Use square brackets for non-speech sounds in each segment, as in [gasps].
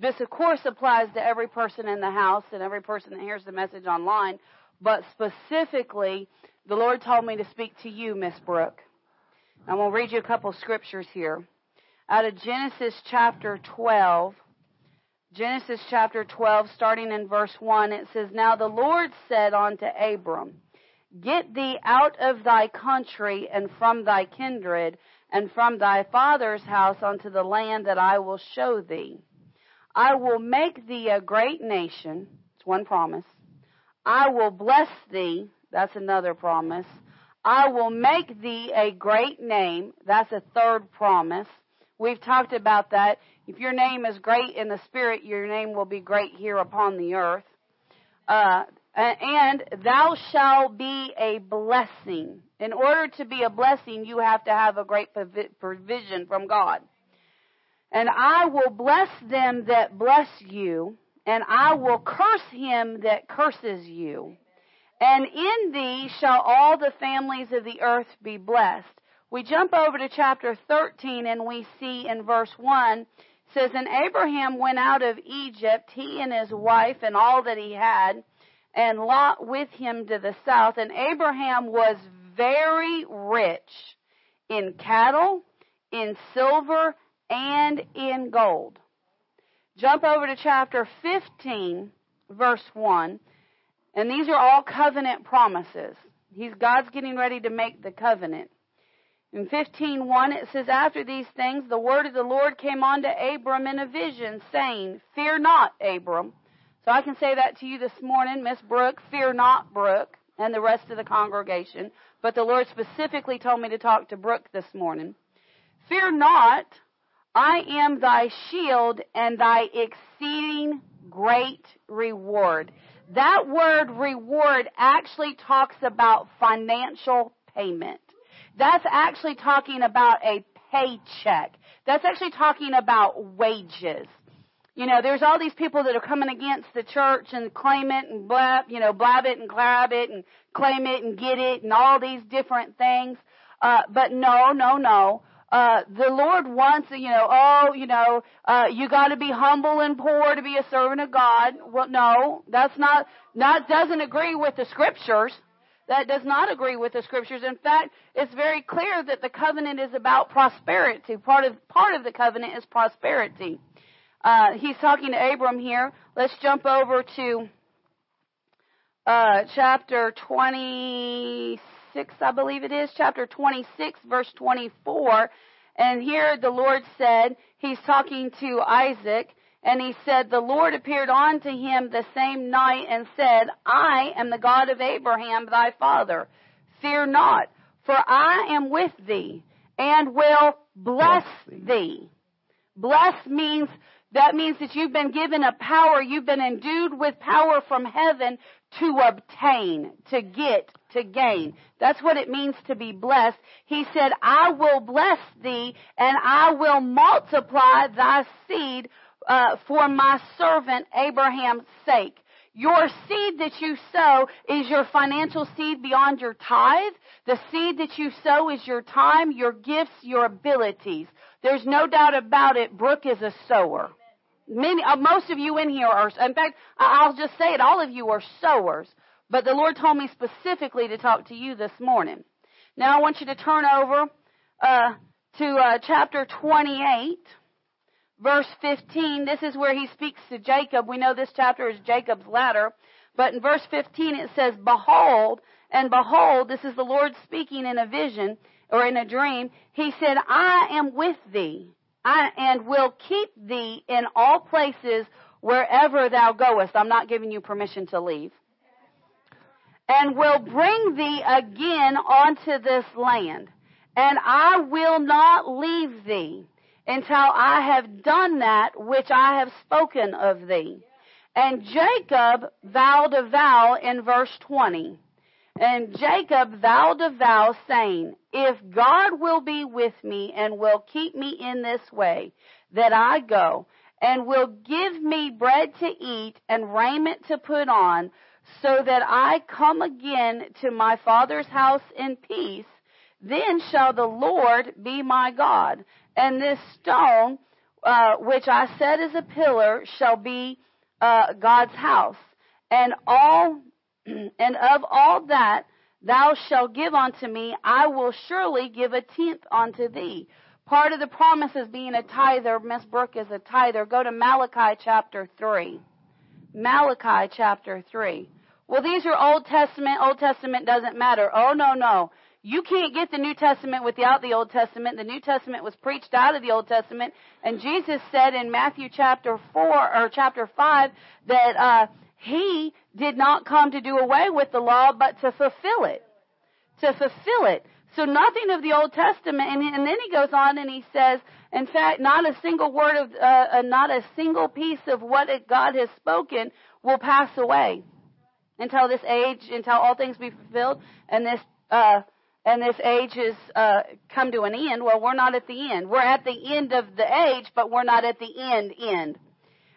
this, of course, applies to every person in the house and every person that hears the message online, but specifically, the Lord told me to speak to you, Miss Brooke. I'm going to read you a couple scriptures here. Out of Genesis chapter 12, Genesis chapter 12, starting in verse 1, it says, Now the Lord said unto Abram, Get thee out of thy country and from thy kindred and from thy father's house unto the land that I will show thee. I will make thee a great nation. It's one promise. I will bless thee. That's another promise. I will make thee a great name. That's a third promise. We've talked about that. If your name is great in the spirit, your name will be great here upon the earth. Uh, and thou shalt be a blessing. In order to be a blessing, you have to have a great provision from God. And I will bless them that bless you, and I will curse him that curses you. And in thee shall all the families of the earth be blessed. We jump over to chapter 13 and we see in verse 1 says, And Abraham went out of Egypt, he and his wife and all that he had, and Lot with him to the south. And Abraham was very rich in cattle, in silver, and in gold. Jump over to chapter 15, verse 1. And these are all covenant promises. He's God's getting ready to make the covenant. In 15:1 it says after these things the word of the Lord came unto Abram in a vision saying, "Fear not, Abram." So I can say that to you this morning, Miss Brooke, fear not, Brooke, and the rest of the congregation, but the Lord specifically told me to talk to Brooke this morning. Fear not, I am thy shield and thy exceeding great reward. That word reward actually talks about financial payment. That's actually talking about a paycheck. That's actually talking about wages. You know, there's all these people that are coming against the church and claim it and blab, you know, blab it and grab it and claim it and get it and all these different things. Uh, but no, no, no. Uh, the Lord wants, you know, oh, you know, uh, you got to be humble and poor to be a servant of God. Well, no, that's not, that doesn't agree with the scriptures. That does not agree with the scriptures. In fact, it's very clear that the covenant is about prosperity. Part of, part of the covenant is prosperity. Uh, he's talking to Abram here. Let's jump over to, uh, chapter 26 26, I believe it is, chapter 26, verse 24. And here the Lord said, He's talking to Isaac, and He said, The Lord appeared unto him the same night and said, I am the God of Abraham thy father. Fear not, for I am with thee, and will bless thee. Bless means that means that you've been given a power, you've been endued with power from heaven to obtain, to get, to gain. That's what it means to be blessed. He said, I will bless thee and I will multiply thy seed uh, for my servant Abraham's sake. Your seed that you sow is your financial seed beyond your tithe. The seed that you sow is your time, your gifts, your abilities. There's no doubt about it. Brooke is a sower. Many, uh, most of you in here are, in fact, I'll just say it, all of you are sowers. But the Lord told me specifically to talk to you this morning. Now I want you to turn over uh, to uh, chapter 28, verse 15. This is where he speaks to Jacob. We know this chapter is Jacob's ladder. But in verse 15 it says, Behold, and behold, this is the Lord speaking in a vision or in a dream. He said, I am with thee I, and will keep thee in all places wherever thou goest. I'm not giving you permission to leave. And will bring thee again onto this land. And I will not leave thee until I have done that which I have spoken of thee. And Jacob vowed a vow in verse 20. And Jacob vowed a vow saying, If God will be with me and will keep me in this way that I go, and will give me bread to eat and raiment to put on, so that I come again to my father's house in peace, then shall the Lord be my God, and this stone uh, which I set as a pillar shall be uh, God's house, and all [clears throat] and of all that thou shalt give unto me, I will surely give a tenth unto thee. Part of the promise is being a tither. Miss Brooke is a tither. Go to Malachi chapter 3. Malachi chapter 3. Well, these are Old Testament. Old Testament doesn't matter. Oh, no, no. You can't get the New Testament without the Old Testament. The New Testament was preached out of the Old Testament. And Jesus said in Matthew chapter 4 or chapter 5 that, uh, he did not come to do away with the law, but to fulfill it. To fulfill it. So nothing of the Old Testament, and, and then he goes on and he says, in fact, not a single word of, uh, uh, not a single piece of what God has spoken will pass away until this age, until all things be fulfilled, and this, uh, and this age has uh, come to an end. Well, we're not at the end. We're at the end of the age, but we're not at the end end.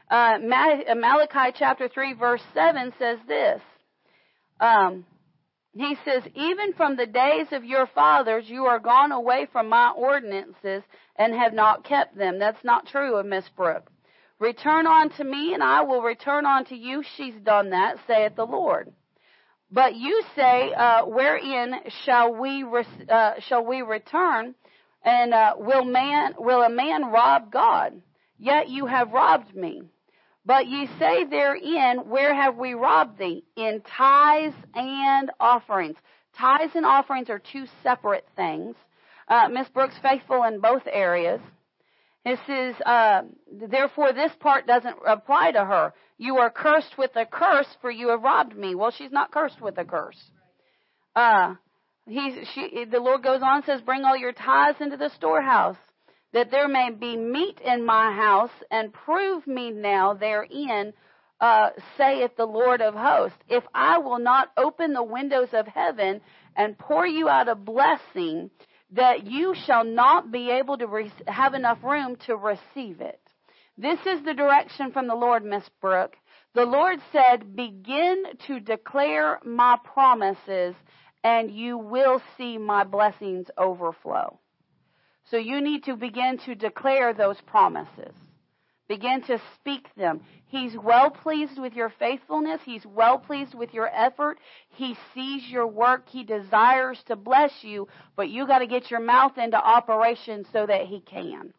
Uh, uh Malachi chapter 3 verse 7 says this. Um, he says, even from the days of your fathers, you are gone away from my ordinances and have not kept them. That's not true of Miss Brooke. Return unto me and I will return unto you. She's done that, saith the Lord. But you say, uh, wherein shall we, re- uh, shall we return? And, uh, will man, will a man rob God? Yet you have robbed me. But ye say therein, Where have we robbed thee? In tithes and offerings. Tithes and offerings are two separate things. Uh, Miss Brooks faithful in both areas. This is, uh, therefore this part doesn't apply to her. You are cursed with a curse for you have robbed me. Well, she's not cursed with a curse. Uh, he's, she, the Lord goes on and says, bring all your tithes into the storehouse that there may be meat in my house, and prove me now therein, uh, saith the Lord of hosts, if I will not open the windows of heaven and pour you out a blessing, that you shall not be able to re- have enough room to receive it. This is the direction from the Lord, Miss Brooke. The Lord said, begin to declare my promises and you will see my blessings overflow. So you need to begin to declare those promises. Begin to speak them. He's well pleased with your faithfulness. He's well pleased with your effort. He sees your work. He desires to bless you, but you got to get your mouth into operation so that he can.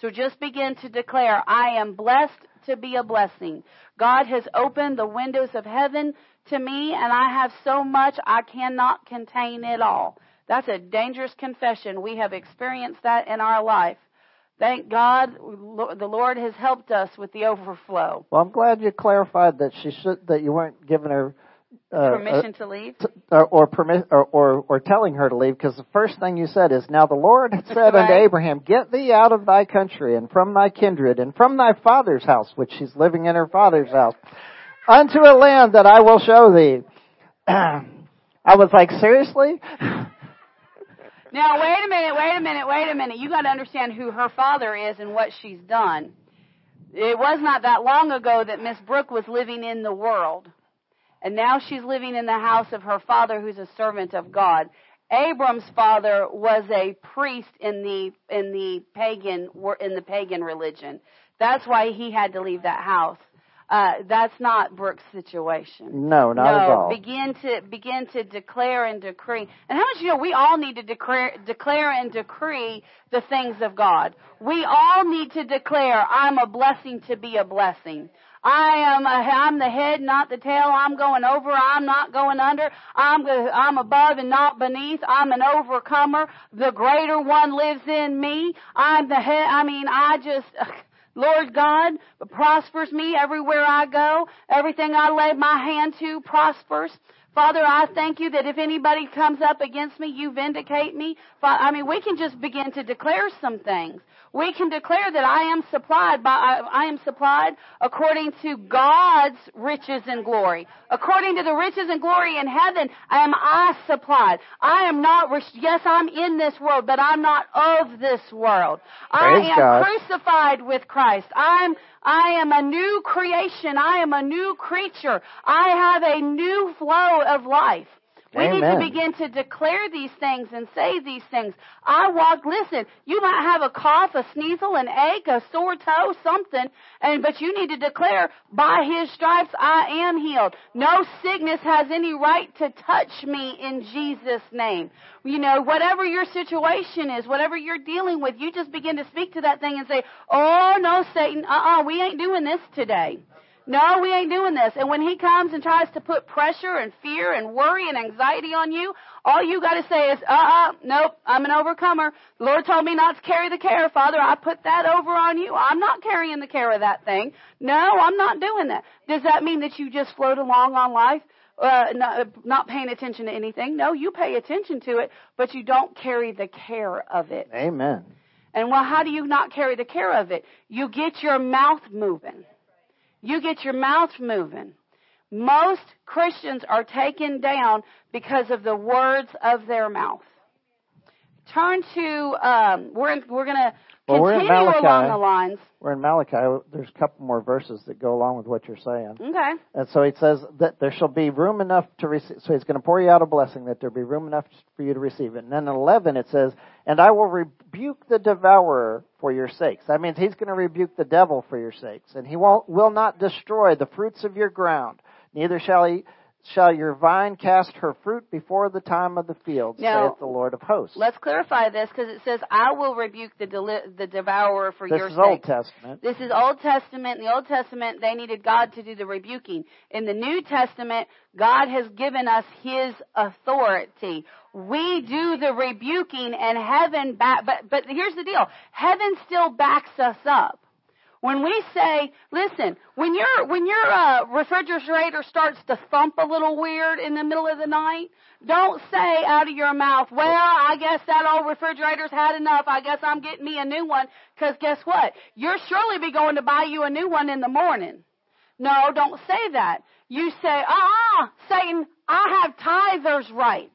So just begin to declare, I am blessed to be a blessing. God has opened the windows of heaven to me and I have so much I cannot contain it all. That's a dangerous confession. We have experienced that in our life. Thank God the Lord has helped us with the overflow. Well, I'm glad you clarified that she should that you weren't giving her uh, permission uh, to leave to, or or, permi- or or or telling her to leave because the first thing you said is now the Lord said right. unto Abraham get thee out of thy country and from thy kindred and from thy father's house which she's living in her father's house unto a land that I will show thee. [clears throat] I was like seriously [laughs] now, wait a minute, wait a minute, wait a minute. You got to understand who her father is and what she's done. It was not that long ago that Miss Brooke was living in the world. And now she's living in the house of her father who's a servant of God. Abram's father was a priest in the in the pagan in the pagan religion. That's why he had to leave that house. Uh, that's not Brooke's situation. No, not no, at all. Begin to begin to declare and decree. And how much you know we all need to declare declare and decree the things of God. We all need to declare, I'm a blessing to be a blessing. I am a, I'm the head, not the tail. I'm going over. I'm not going under. I'm I'm above and not beneath. I'm an overcomer. The greater one lives in me. I'm the head. I mean, I just [laughs] Lord God prospers me everywhere I go. Everything I lay my hand to prospers. Father, I thank you that if anybody comes up against me, you vindicate me. I mean, we can just begin to declare some things we can declare that I am supplied by, I, I am supplied according to God's riches and glory. According to the riches and glory in heaven, am I supplied. I am not, yes, I'm in this world, but I'm not of this world. Praise I am God. crucified with Christ. I'm, I am a new creation. I am a new creature. I have a new flow of life. We need to begin to declare these things and say these things. I walk, listen, you might have a cough, a sneasel, an ache, a sore toe, something, and, but you need to declare, by his stripes I am healed. No sickness has any right to touch me in Jesus' name. You know, whatever your situation is, whatever you're dealing with, you just begin to speak to that thing and say, oh no, Satan, uh-uh, we ain't doing this today. No, we ain't doing this. And when he comes and tries to put pressure and fear and worry and anxiety on you, all you got to say is, uh-uh, nope, I'm an overcomer. The Lord told me not to carry the care, Father. I put that over on you. I'm not carrying the care of that thing. No, I'm not doing that. Does that mean that you just float along on life? Uh, not, not paying attention to anything. No, you pay attention to it, but you don't carry the care of it. Amen. And well, how do you not carry the care of it? You get your mouth moving. You get your mouth moving. Most Christians are taken down because of the words of their mouth. Turn to, um, we're, we're going Well, we're in continue along Malachi. the lines. We're in Malachi. There's a couple more verses that go along with what you're saying. Okay. And so it says that there shall be room enough to receive. So he's going to pour you out a blessing that there be room enough for you to receive it. And then in 11 it says, and I will rebuke the devourer for your sakes. That means he's going to rebuke the devil for your sakes. And he won't, will not destroy the fruits of your ground. Neither shall he, shall your vine cast her fruit before the time of the field, Now, saith the Lord of hosts. Let's clarify this because it says, I will rebuke the, deli- the devourer for this your is. Old Testament. This is Old Testament. In the Old Testament, they needed God to do the rebuking. In the New Testament, God has given us His authority. We do the rebuking and heaven back, but, but here's the deal. Heaven still backs us up. When we say, listen, when your when your uh, refrigerator starts to thump a little weird in the middle of the night, don't say out of your mouth, "Well, I guess that old refrigerator's had enough. I guess I'm getting me a new one." Because guess what? You'll surely be going to buy you a new one in the morning. No, don't say that. You say, "Ah, Satan, I have tither's rights."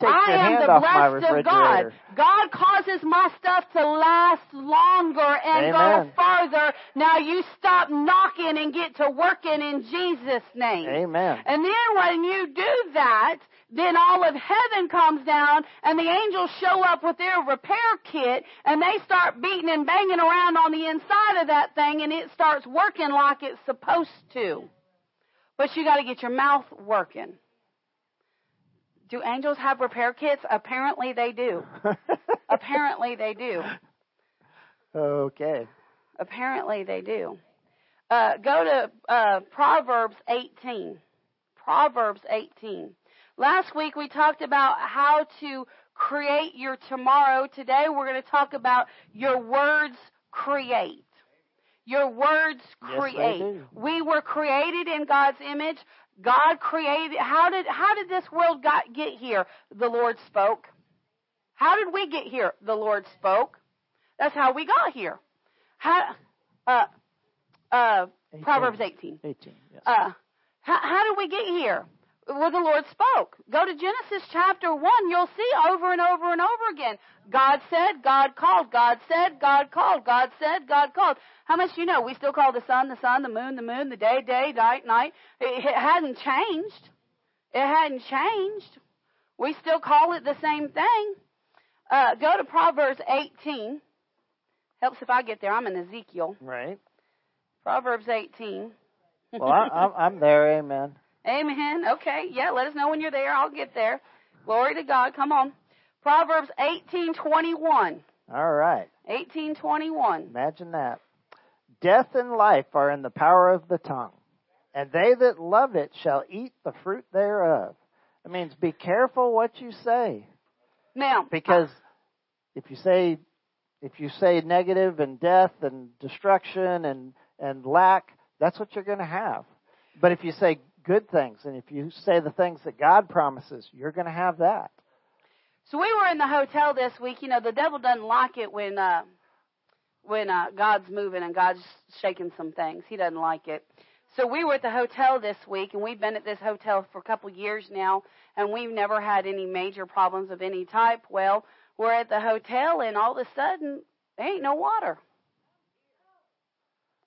I am the blessed of God. God causes my stuff to last longer and go Amen. farther. Now you stop knocking and get to working in Jesus' name. Amen. And then when you do that, then all of heaven comes down and the angels show up with their repair kit and they start beating and banging around on the inside of that thing and it starts working like it's supposed to. But you gotta get your mouth working. Do angels have repair kits? Apparently they do. [laughs] Apparently they do. okay. Apparently they do. Uh, go to uh, Proverbs 18. Proverbs 18. Last week we talked about how to create your tomorrow. Today we're going to talk about your words create. Your words create. do. we were created in God's image. God created. How did how did this world got, get here? The Lord spoke. How did we get here? The Lord spoke. That's how we got here. How, uh, uh, 18. Proverbs 18. 18. Yes. Uh, how, how did we get here? Well, the Lord spoke. Go to Genesis chapter 1. You'll see over and over and over again. God said, God called. God said, God called. God said, God called. How much do you know? We still call the sun, the sun, the moon, the moon, the day, day, night, night. It, it hadn't changed. It hadn't changed. We still call it the same thing. Uh, go to Proverbs 18. Helps if I get there. I'm in Ezekiel. right. Proverbs 18. Well, I, I'm, I'm there. Amen. Amen. Okay. Yeah, let us know when you're there. I'll get there. Glory to God. Come on. Proverbs 18:21. All right. 18:21. Imagine that. Death and life are in the power of the tongue, and they that love it shall eat the fruit thereof. It means be careful what you say, Now, because if you say if you say negative and death and destruction and and lack, that's what you're going to have. But if you say good things and if you say the things that God promises, you're going to have that. so we were in the hotel this week. You know, the devil doesn't like it when uh when uh God's moving and God's shaking some things. He doesn't like it. So we were at the hotel this week, and we've been at this hotel for a couple years now, and we've never had any major problems of any type. Well, we're at the hotel, and all of a sudden, there ain't no water.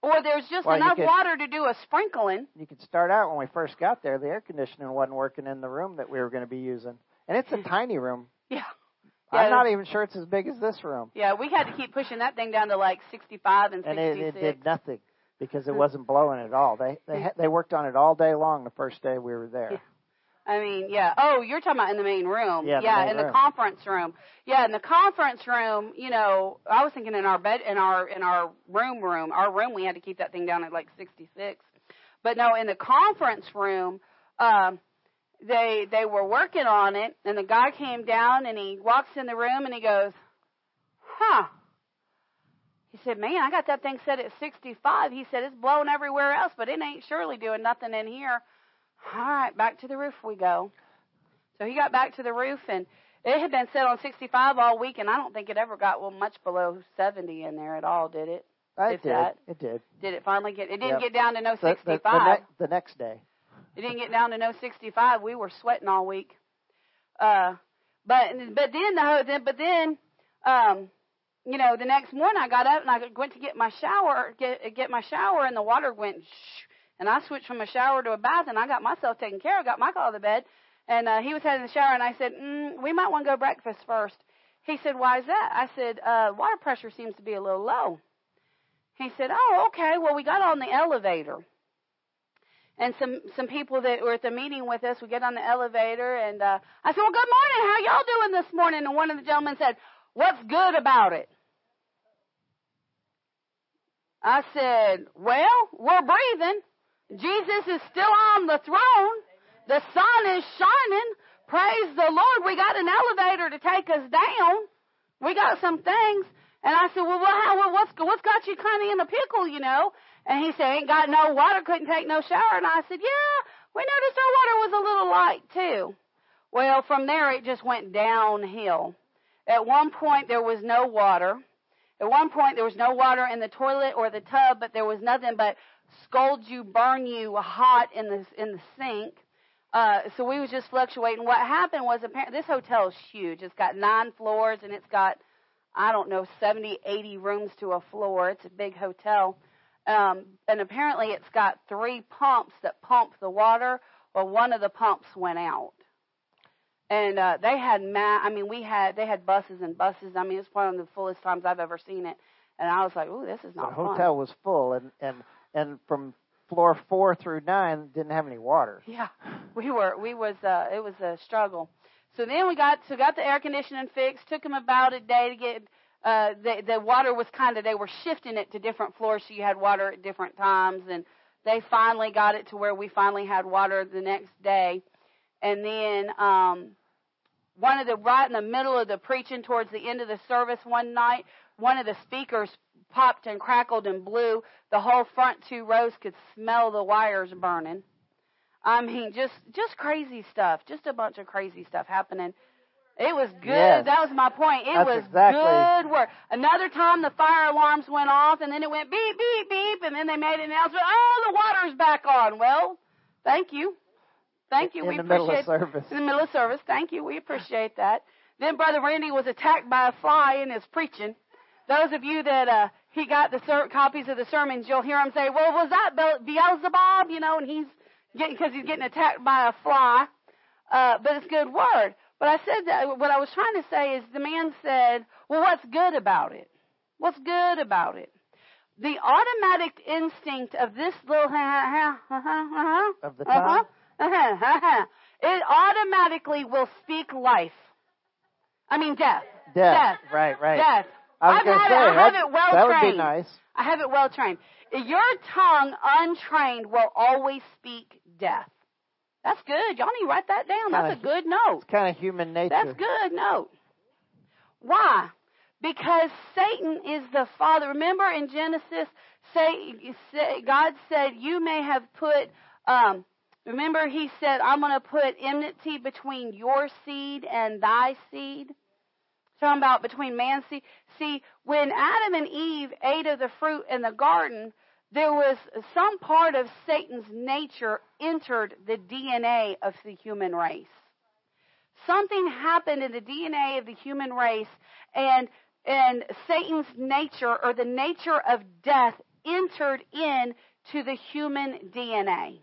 Or there's just Well, enough could- water to do a sprinkling. You could start out when we first got there. The air conditioning wasn't working in the room that we were going to be using, and it's a [laughs] tiny room. Yeah. I'm not even sure it's as big as this room, Yeah, we had to keep pushing that thing down to like 65 and 66. and it, it did nothing because it [laughs] wasn't blowing at all. They they they worked on it all day long the first day we were there. Yeah. I mean, yeah. Oh, you're talking about in the main room. Yeah, the main in the conference room. Yeah, in the conference room, you know, I was thinking in our bed in our in our room room. Our room we had to keep that thing down at like 66. But no, in the conference room, um they they were working on it and the guy came down and he walks in the room and he goes, "Huh." He said, "Man, I got that thing set at 65." He said, "It's blowing everywhere else, but it ain't surely doing nothing in here." All right, back to the roof we go. So he got back to the roof, and it had been set on 65 all week, and I don't think it ever got well much below 70 in there at all, did it? I did. that. It did. Did it finally get? It didn't Yep. get down to no The, the, 65. the, ne- the next day. It didn't get down to no 65. We were sweating all week. Uh, but but then the whole- then but then um, you know the next morning I got up and I went to get my shower get get my shower and the water went shh, and I switched from a shower to a bath and I got myself taken care of. Got Michael out of the bed and uh, he was heading the shower and I said mm, we might want to go breakfast first. He said why is that? I said uh, water pressure seems to be a little low. He said oh okay well we got on the elevator and some some people that were at the meeting with us. We get on the elevator, and uh, I said, "Well, good morning. How y'all doing this morning?" And one of the gentlemen said, "What's good about it?" I said, "Well, we're breathing. Jesus is still on the throne. The sun is shining. Praise the Lord. We got an elevator to take us down. We got some things." And I said, "Well, how, what's what's got you kind of in a pickle, you know?" And he said, ain't got no water, couldn't take no shower. And I said, yeah, we noticed our water was a little light too. Well, from there it just went downhill. At one point there was no water. At one point there was no water in the toilet or the tub, but there was nothing but scold you, burn you hot in the in the sink. Uh, so we was just fluctuating. What happened was apparently this hotel is huge. It's got nine floors and it's got I don't know 70, 80 rooms to a floor. It's a big hotel. Um, and apparently it's got three pumps that pump the water. Well, one of the pumps went out. And uh, they had ma- I mean, we had they had buses and buses. I mean, it's one of the fullest times I've ever seen it. And I was like, "Ooh, this is not." The not hotel was full, and and and from floor four through nine didn't have any water. Yeah, we were. We was. Uh, it was a struggle. So then we got so got the air conditioning fixed. Took them about a day to get. Uh, the the water was kind of they were shifting it to different floors, so you had water at different times, and they finally got it to where we finally had water the next day. And then um, one of the right in the middle of the preaching towards the end of the service one night, one of the speakers popped and crackled and blew. The whole front two rows could smell the wires burning. I mean, just just crazy stuff, just a bunch of crazy stuff happening. It was good. Yes. That was my point. It That's was exactly- good work. Another time the fire alarms went off and then it went beep, beep, beep and then they made an announcement, oh, the water's back on. Well, thank you. Thank you. in we the middle appreciate of service. in the middle of service. Thank you. We appreciate that. Then Brother Randy was attacked by a fly in his preaching. Those of you that uh, he got the ser- copies of the sermons, you'll hear him say, "Well, was that Be- Beelzebub?" You know, and he's getting because he's getting attacked by a fly. Uh, but it's a good word. But I said that what I was trying to say is the man said, "Well, what's good about it? What's good about it?" The automatic instinct of this little ha ha ha ha Of the uh-huh, tongue? uh-huh, it automatically will speak life. I mean death. Death. Death. Right, right. Death. I was I've going to had say I have that, it well that would trained. be nice. I have it well trained. Your tongue untrained will always speak death. That's good. Y'all need to write that down. That's a good note. It's kind of human nature. That's good. Note. Why? Because Satan is the father. Remember in Genesis, say God said, "You may have put." Um, remember, He said, "I'm going to put enmity between your seed and thy seed." Talking about between man. seed. See, when Adam and Eve ate of the fruit in the garden, there was some part of Satan's nature entered the DNA of the human race something happened in the DNA of the human race and and Satan's nature or the nature of death entered in to the human DNA.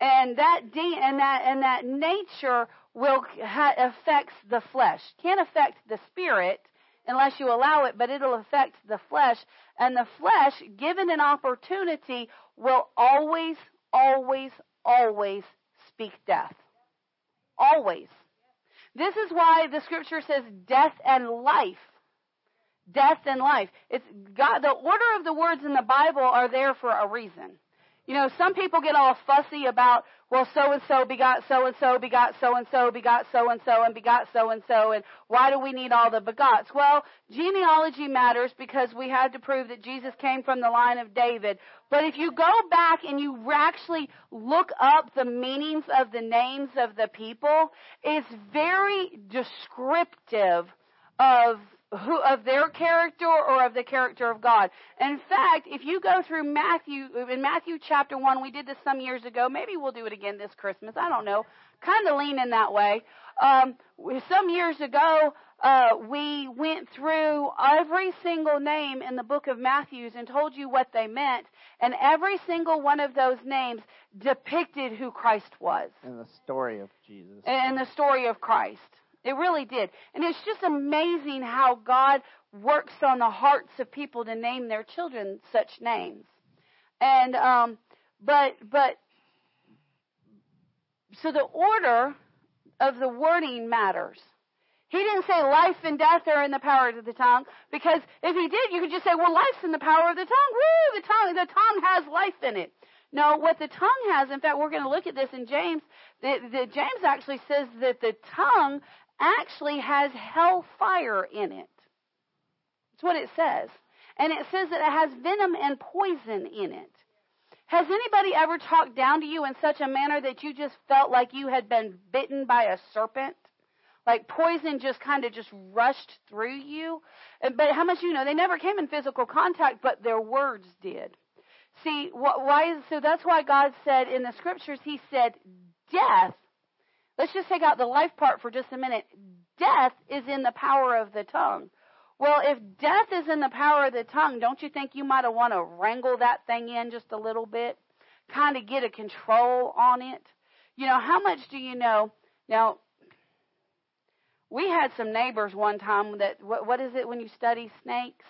And that D, and that and that nature will ha, affects the flesh. Can't affect the spirit unless you allow it, but it'll affect the flesh. And the flesh, given an opportunity, will always, always, always speak death. Always. This is why the scripture says death and life. Death and life. It's God, the order of the words in the Bible are there for a reason. You know, some people get all fussy about, well, so and so begot so and so, begot so and so, begot so and so, and begot so and so, and why do we need all the begots? Well, genealogy matters because we had to prove that Jesus came from the line of David. But if you go back and you actually look up the meanings of the names of the people, it's very descriptive of who of their character or of the character of God. In fact, if you go through Matthew in Matthew chapter 1, we did this some years ago. Maybe we'll do it again this Christmas. I don't know. Kind of lean in that way. Um, some years ago, uh, we went through every single name in the book of Matthews and told you what they meant, and every single one of those names depicted who Christ was. In the story of Jesus. And the story of Christ. It really did. And it's just amazing how God works on the hearts of people to name their children such names. And um but but so the order of the wording matters. He didn't say life and death are in the power of the tongue because if he did, you could just say, well, life's in the power of the tongue. Woo! The tongue, the tongue has life in it. No, what the tongue has, in fact, we're going to look at this in James. The, the James actually says that the tongue actually has hellfire in it. That's what it says. And it says that it has venom and poison in it. Has anybody ever talked down to you in such a manner that you just felt like you had been bitten by a serpent? Like poison just kind of just rushed through you? But how much you know? They never came in physical contact, but their words did. See, why? So that's why God said in the scriptures, He said, death Let's just take out the life part for just a minute. Death is in the power of the tongue. Well, if death is in the power of the tongue, don't you think you might want to wrangle that thing in just a little bit? Kind of get a control on it? You know, how much do you know? Now, we had some neighbors one time that, what, what is it when you study snakes?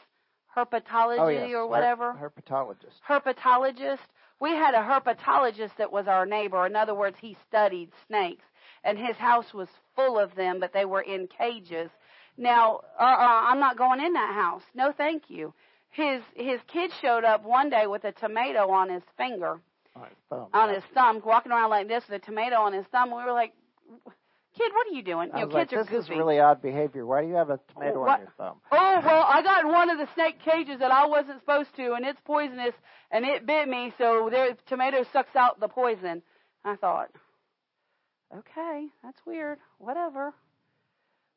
Herpetology oh, or whatever? Her- herpetologist. Herpetologist. We had a herpetologist that was our neighbor. In other words, he studied snakes and his house was full of them, but they were in cages. Now, uh, uh, I'm not going in that house. No, thank you. His his kid showed up one day with a tomato on his finger, on his thumb, on his thumb walking around like this with a tomato on his thumb. We were like, "Kid, what are you doing?" I you know, kids like, are this goofy. is really odd behavior. Why do you have a tomato what? on your thumb? Oh [laughs] well, I got in one of the snake cages that I wasn't supposed to, and it's poisonous, and it bit me. So the tomato sucks out the poison. I thought, okay, that's weird. Whatever.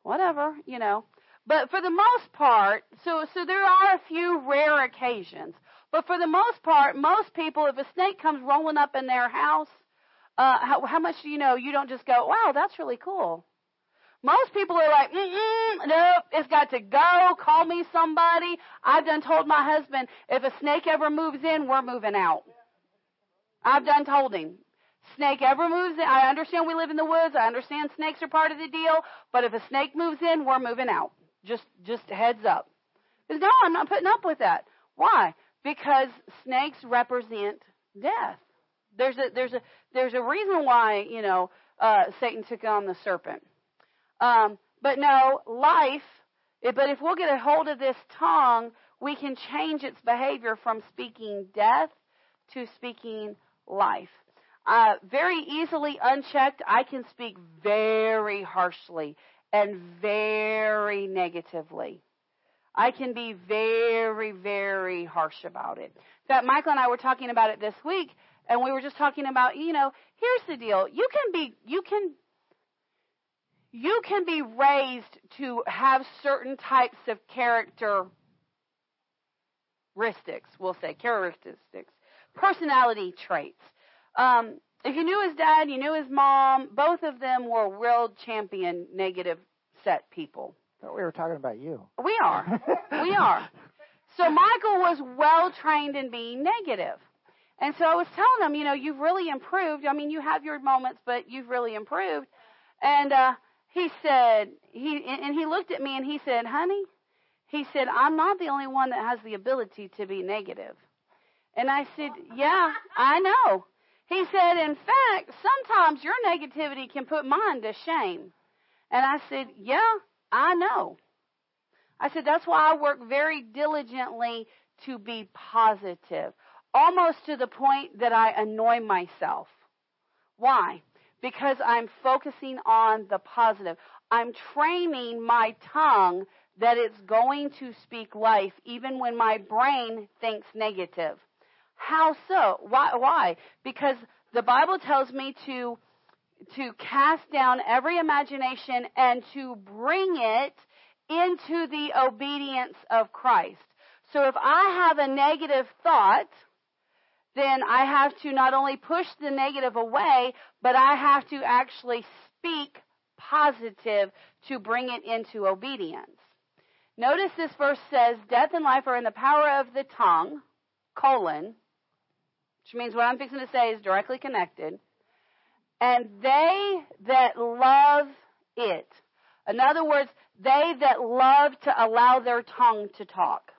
Whatever, you know. But for the most part, so so there are a few rare occasions. But for the most part, most people, if a snake comes rolling up in their house, uh, how, how much do you know? You don't just go, "Wow, that's really cool." Most people are like, mm nope, it's got to go. Call me somebody. I've done told my husband, if a snake ever moves in, we're moving out. I've done told him, snake ever moves in, I understand we live in the woods. I understand snakes are part of the deal. But if a snake moves in, we're moving out. Just, just heads up. Because no, I'm not putting up with that. Why? Because snakes represent death. There's a, there's a, there's a reason why, you know, uh, Satan took on the serpent. Um, but no, life, but if we'll get a hold of this tongue, we can change its behavior from speaking death to speaking life. Uh, very easily unchecked, I can speak very harshly and very negatively. I can be very, very harsh about it. In fact, Michael and I were talking about it this week, and we were just talking about, you know, here's the deal. You can be, you can, you can be raised to have certain types of characteristics, we'll say, characteristics, personality traits. Um, if you knew his dad, you knew his mom. Both of them were world champion negative set people. I thought we were talking about you. We are. [laughs] we are. So Michael was well trained in being negative. And so I was telling him, you know, you've really improved. I mean, you have your moments, but you've really improved. And uh he said he and he looked at me and he said, "Honey," he said, "I'm not the only one that has the ability to be negative." And I said, "Yeah, I know." He said, "In fact, sometimes your negativity can put mine to shame." And I said, "Yeah, I know." I said, "That's why I work very diligently to be positive." Almost to the point that I annoy myself. Why? Because I'm focusing on the positive. I'm training my tongue that it's going to speak life even when my brain thinks negative. How so? Why? Why? Because the Bible tells me to to cast down every imagination and to bring it into the obedience of Christ. So if I have a negative thought, then I have to not only push the negative away, but I have to actually speak positive to bring it into obedience. Notice this verse says, Death and life are in the power of the tongue, colon, which means what I'm fixing to say is directly connected. And they that love it. In other words, they that love to allow their tongue to talk.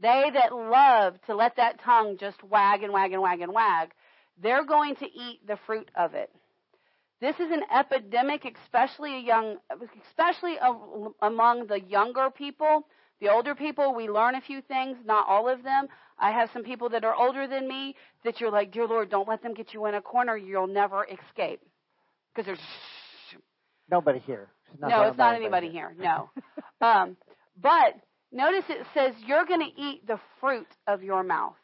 They that love to let that tongue just wag and wag and wag and wag, they're going to eat the fruit of it. This is an epidemic, especially a young, especially among the younger people. The older people, we learn a few things, not all of them. I have some people that are older than me that you're like, dear Lord, don't let them get you in a corner. You'll never escape. Because there's nobody here. no, it's not anybody here. here. No. um, but Notice it says you're going to eat the fruit of your mouth.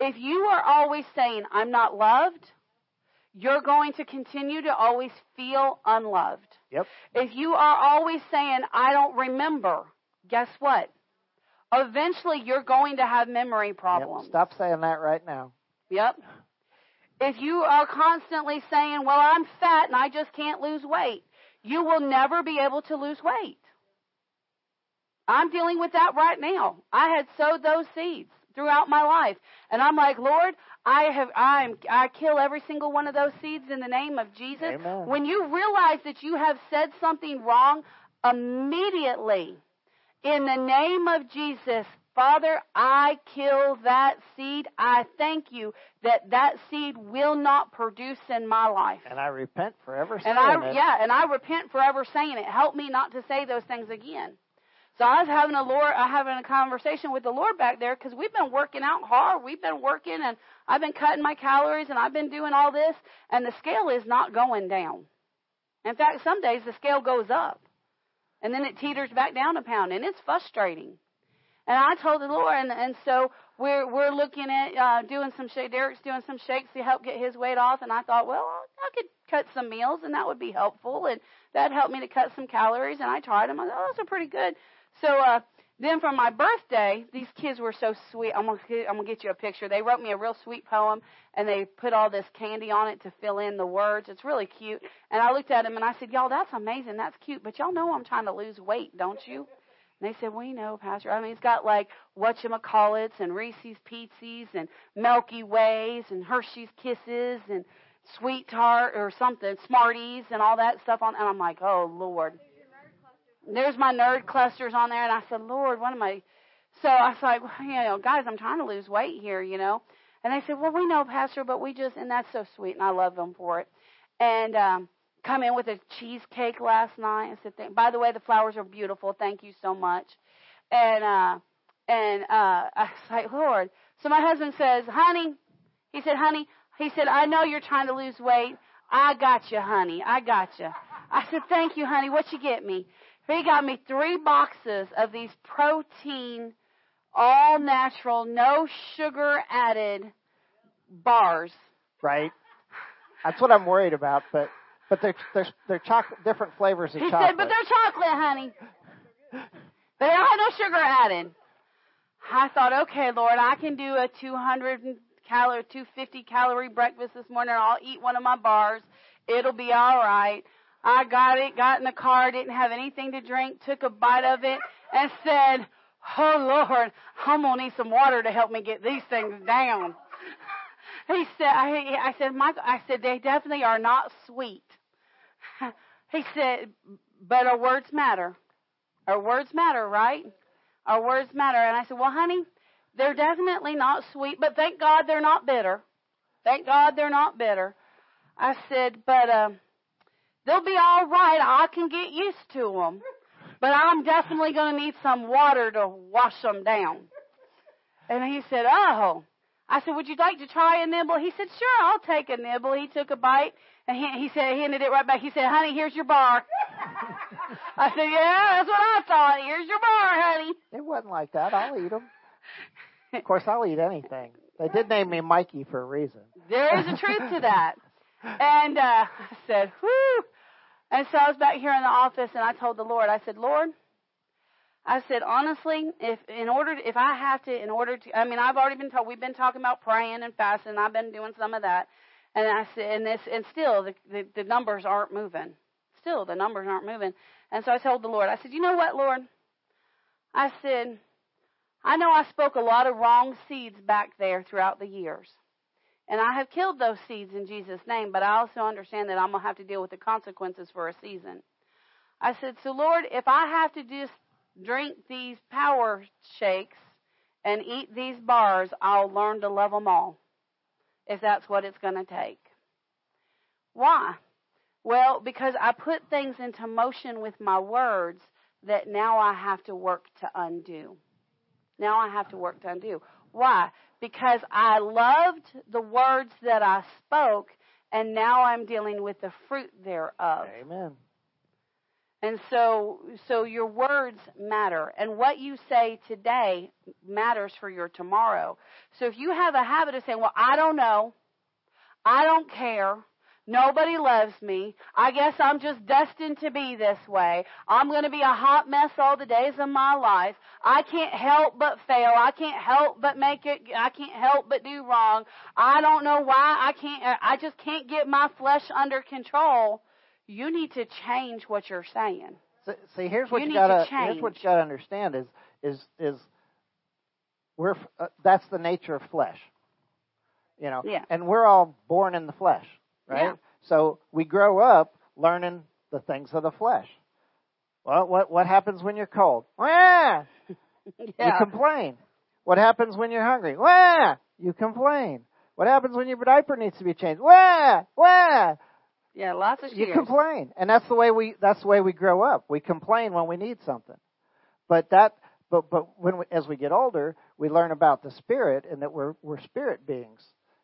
If you are always saying, I'm not loved, you're going to continue to always feel unloved. Yep. If you are always saying, I don't remember, guess what? Eventually you're going to have memory problems. Yep. Stop saying that right now. Yep. If you are constantly saying, Well, I'm fat and I just can't lose weight, you will never be able to lose weight. I'm dealing with that right now. I had sowed those seeds throughout my life. And I'm like, Lord, I have I'm I kill every single one of those seeds in the name of Jesus. Amen. When you realize that you have said something wrong, immediately in the name of Jesus, Father, I kill that seed. I thank you that that seed will not produce in my life. And I repent forever saying and I, it. Yeah, and I repent forever saying it. Help me not to say those things again. So I was having a Lord, I having a conversation with the Lord back there because we've been working out hard. We've been working and I've been cutting my calories and I've been doing all this and the scale is not going down. In fact, some days the scale goes up and then it teeters back down a pound and it's frustrating. And I told the Lord, and, and so we're we're looking at uh, doing some shake. Derek's doing some shakes to help get his weight off, and I thought, well, I could cut some meals, and that would be helpful, and that helped me to cut some calories. And I tried them. I thought, oh, those are pretty good. So uh, then for my birthday, these kids were so sweet. I'm gonna I'm gonna get you a picture. They wrote me a real sweet poem, and they put all this candy on it to fill in the words. It's really cute. And I looked at them and I said, "Y'all, that's amazing. That's cute. But y'all know I'm trying to lose weight, don't you?" And they said, "We know, Pastor. I mean, it's got like whatchamacallits and Reese's Pieces and Milky Ways and Hershey's Kisses and Sweet Tart or something, Smarties and all that stuff on." And I'm like, "Oh Lord." There's my nerd clusters on there, and I said, Lord, what am I? So I was like, well, you know, guys, I'm trying to lose weight here, you know. And they said, well, we know, Pastor, but we just, and that's so sweet, and I love them for it. And um, come in with a cheesecake last night. I said, by the way, the flowers are beautiful. Thank you so much. And uh, and uh, I was like, Lord. So my husband says, honey, he said, honey, he said, I know you're trying to lose weight. I got you, honey. I got you. I said, thank you, honey. What you get me? He got me three boxes of these protein, all natural, no sugar added bars. Right. That's what I'm worried about, but but they're they're they're chocolate different flavors of he chocolate. said, but they're chocolate, honey. They don't have no sugar added. I thought, okay, Lord, I can do a 200 calorie, 250 calorie breakfast this morning. I'll eat one of my bars. It'll be all right. I got it, got in the car, didn't have anything to drink, took a bite of it, and said, Oh Lord, I'm gonna need some water to help me get these things down. [laughs] He said, I, I said, Michael, I said, they definitely are not sweet. [laughs] He said, but our words matter. Our words matter, right? Our words matter. And I said, well, honey, they're definitely not sweet, but thank God they're not bitter. Thank God they're not bitter. I said, but uh, they'll be all right. I can get used to them. But I'm definitely going to need some water to wash them down. And he said, oh. I said, would you like to try a nibble? He said, sure, I'll take a nibble. He took a bite and he, he said, he handed it right back. He said, honey, here's your bar. [laughs] I said, yeah, that's what I thought. Here's your bar, honey. It wasn't like that. I'll eat them. Of course, I'll eat anything. They did name me Mikey for a reason. There is a truth to that. [laughs] And uh, I said, whew. And so I was back here in the office, and I told the Lord, I said, Lord, I said honestly, if in order to, if I have to, in order to, I mean, I've already been told we've been talking about praying and fasting. And I've been doing some of that, and I said, and this, and still the, the the numbers aren't moving. Still, the numbers aren't moving. And so I told the Lord, I said, you know what, Lord? I said, I know I spoke a lot of wrong seeds back there throughout the years. And I have killed those seeds in Jesus' name, but I also understand that I'm going to have to deal with the consequences for a season. I said, So Lord, if I have to just drink these power shakes and eat these bars, I'll learn to love them all, if that's what it's going to take. Why? Well, because I put things into motion with my words that now I have to work to undo. Now I have to work to undo. Why? Because I loved the words that I spoke, and now I'm dealing with the fruit thereof. Amen. And so, so your words matter, and what you say today matters for your tomorrow. So if you have a habit of saying, "Well, I don't know, I don't care, Nobody loves me. I guess I'm just destined to be this way. I'm going to be a hot mess all the days of my life. I can't help but fail. I can't help but make it, I can't help but do wrong. I don't know why I can't, I just can't get my flesh under control. You need to change what you're saying. So, see, here's what you, you gotta, here's what you gotta understand is, is, is, we're, uh, that's the nature of flesh. You know, yeah. and we're all born in the flesh right? Yeah. So we grow up learning the things of the flesh. Well, what what happens when you're cold? [laughs] Wah! yeah. You complain. What happens when you're hungry? Wah! You complain. What happens when your diaper needs to be changed? Wah! Wah! Yeah, lots of You complain, and that's the way we that's the way we grow up. We complain when we need something, but that but but when we, as we get older, we learn about the spirit and that we're we're spirit beings,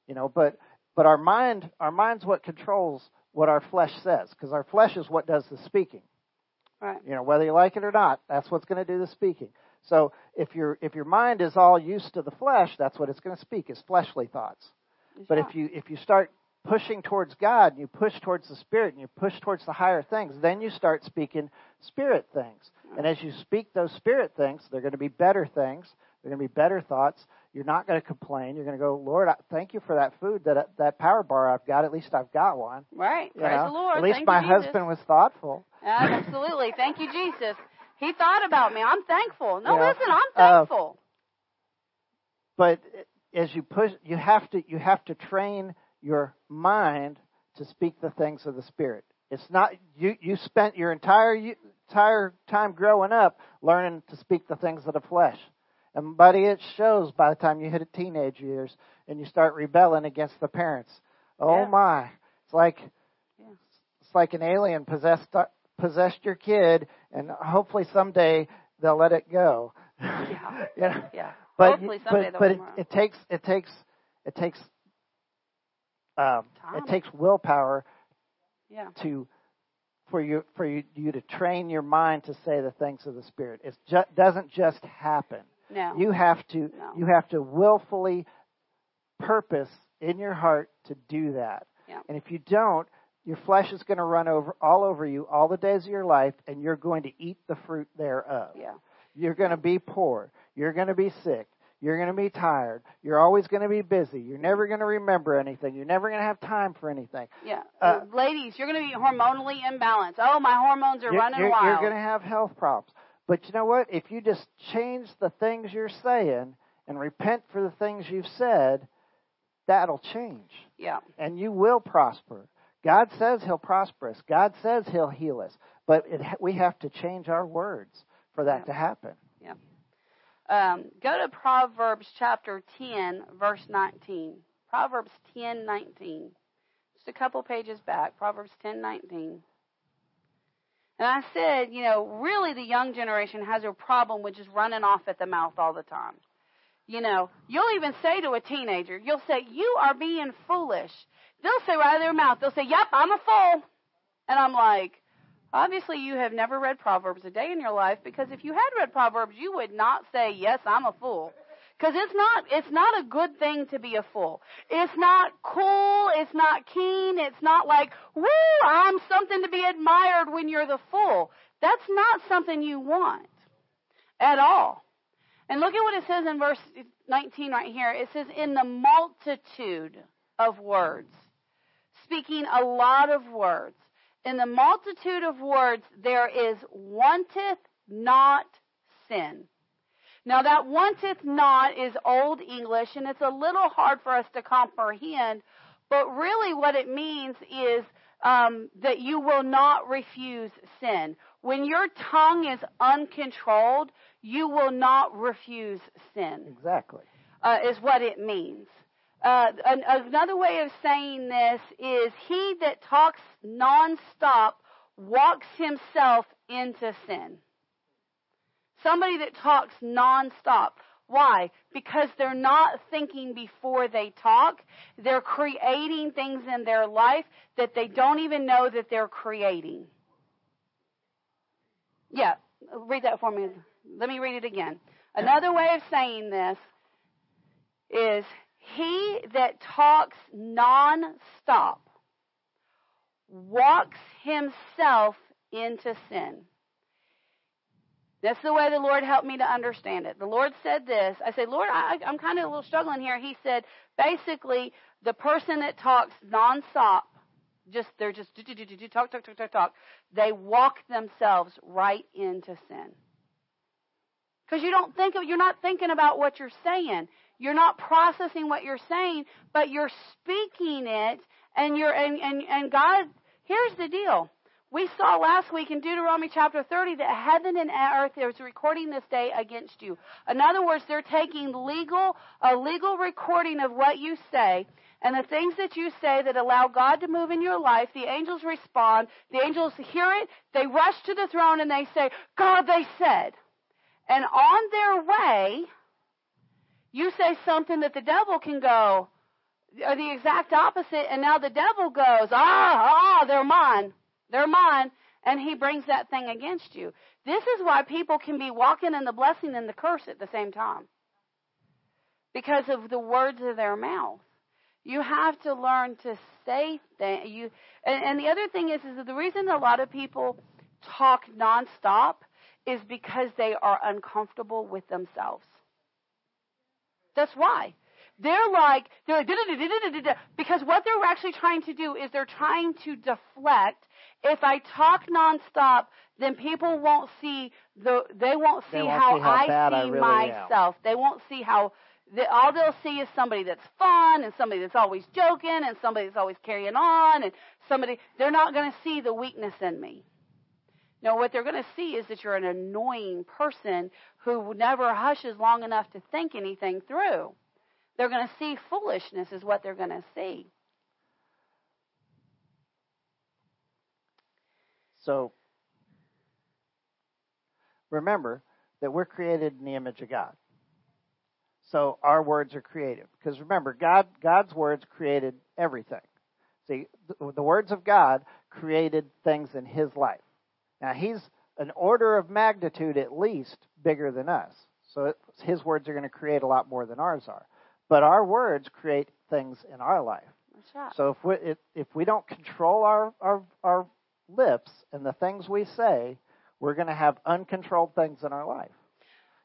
you know. But but our mind, our mind's what controls what our flesh says, because our flesh is what does the speaking. Right. You know, whether you like it or not, that's what's going to do the speaking. So if your if your mind is all used to the flesh, that's what it's going to speak is fleshly thoughts. But if you if you start pushing towards God, and you push towards the Spirit, and you push towards the higher things, then you start speaking Spirit things. And as you speak those Spirit things, they're going to be better things. They're going to be better thoughts. You're not going to complain. You're going to go, Lord, I, thank you for that food, that that power bar I've got. At least I've got one. Right. You Praise know? the Lord. At least thank my husband was thoughtful. Absolutely. thank you, Jesus. He thought about me. I'm thankful. No, Yeah. listen, I'm Uh, thankful. But as you push, you have to you have to train your mind to speak the things of the Spirit. It's not you. You spent your entire entire time growing up learning to speak the things of the flesh. And buddy, it shows by the time you hit a teenage years and you start rebelling against the parents. Oh Yeah. my! It's like Yeah. it's like an alien possessed possessed your kid, and hopefully someday they'll let it go. Yeah. [laughs] You know? Yeah. But Hopefully someday but, they'll but it, it takes it takes it takes um, it takes willpower Yeah. to for you for you, you to train your mind to say the things of the spirit. It ju- doesn't just happen. No. You have to No. you have to willfully purpose in your heart to do that. Yeah. And if you don't, your flesh is going to run over all over you all the days of your life, and you're going to eat the fruit thereof. yeah. You're going to be poor. You're going to be sick. You're going to be tired. You're always going to be busy. You're never going to remember anything. You're never going to have time for anything. Yeah. Uh, Ladies, you're going to be hormonally imbalanced. Oh, my hormones are You're, running you're, wild. you're going to have health problems. But you know what? If you just change the things you're saying and repent for the things you've said, that'll change. Yeah. And you will prosper. God says He'll prosper us. God says He'll heal us. But it, we have to change our words for that Yeah. to happen. Yeah. Um, go to Proverbs chapter 10, verse 19. Proverbs 10, 19. Just a couple pages back. Proverbs 10, 19. And I said, you know, really the young generation has a problem with just running off at the mouth all the time. You know, you'll even say to a teenager, you'll say, you are being foolish. They'll say right out of their mouth, they'll say, yep, I'm a fool. And I'm like, obviously you have never read Proverbs a day in your life because if you had read Proverbs, you would not say, yes, I'm a fool. Because it's not, it's not a good thing to be a fool. It's not cool. It's not keen. It's not like, woo, I'm something to be admired when you're the fool. That's not something you want at all. And look at what it says in verse 19 right here. It says, in the multitude of words, speaking a lot of words. In the multitude of words, there is wanteth not sin. Now that wanteth not is Old English and it's a little hard for us to comprehend, but really what it means is um, that you will not refuse sin. When your tongue is uncontrolled, you will not refuse sin Exactly. uh, is what it means. Uh, an, another way of saying this is he that talks nonstop walks himself into sin. Somebody that talks nonstop. Why? Because they're not thinking before they talk. They're creating things in their life that they don't even know that they're creating. Yeah, read that for me. Let me read it again. Another way of saying this is he that talks non-stop walks himself into sin. That's the way the Lord helped me to understand it. The Lord said this. I said, Lord, I, I'm kind of a little struggling here. He said, basically, the person that talks nonstop, just they're just talk, talk, talk, talk, talk. They walk themselves right into sin. Because you don't think of, you're not thinking about what you're saying. You're not processing what you're saying, but you're speaking it, and you're and and, and God. Here's the deal. We saw last week in Deuteronomy chapter 30 that heaven and earth is recording this day against you. In other words, they're taking legal a legal recording of what you say and the things that you say that allow God to move in your life. The angels respond. The angels hear it. They rush to the throne and they say, "God, they said." And on their way, you say something that the devil can go, or the exact opposite, and now the devil goes, ah, ah, they're mine. They're mine. And he brings that thing against you. This is why people can be walking in the blessing and the curse at the same time. Because of the words of their mouth. You have to learn to say that you and, and the other thing is is that the reason a lot of people talk nonstop is because they are uncomfortable with themselves. That's why. They're like, they're like, because what they're actually trying to do is they're trying to deflect. If I talk nonstop, then people won't see the, they won't see They won't how, see how I see I really am. myself. They won't see how, the, all they'll see is somebody that's fun and somebody that's always joking and somebody that's always carrying on and somebody, they're not going to see the weakness in me. No, what they're going to see is that you're an annoying person who never hushes long enough to think anything through. They're going to see foolishness, is what they're going to see. So remember that we're created in the image of God. So our words are creative. Because remember, God God's words created everything. See, the, the words of God created things in His life. Now He's an order of magnitude at least bigger than us. So it, His words are going to create a lot more than ours are. But our words create things in our life. So if we if, if we don't control our, our our lips and the things we say, we're going to have uncontrolled things in our life.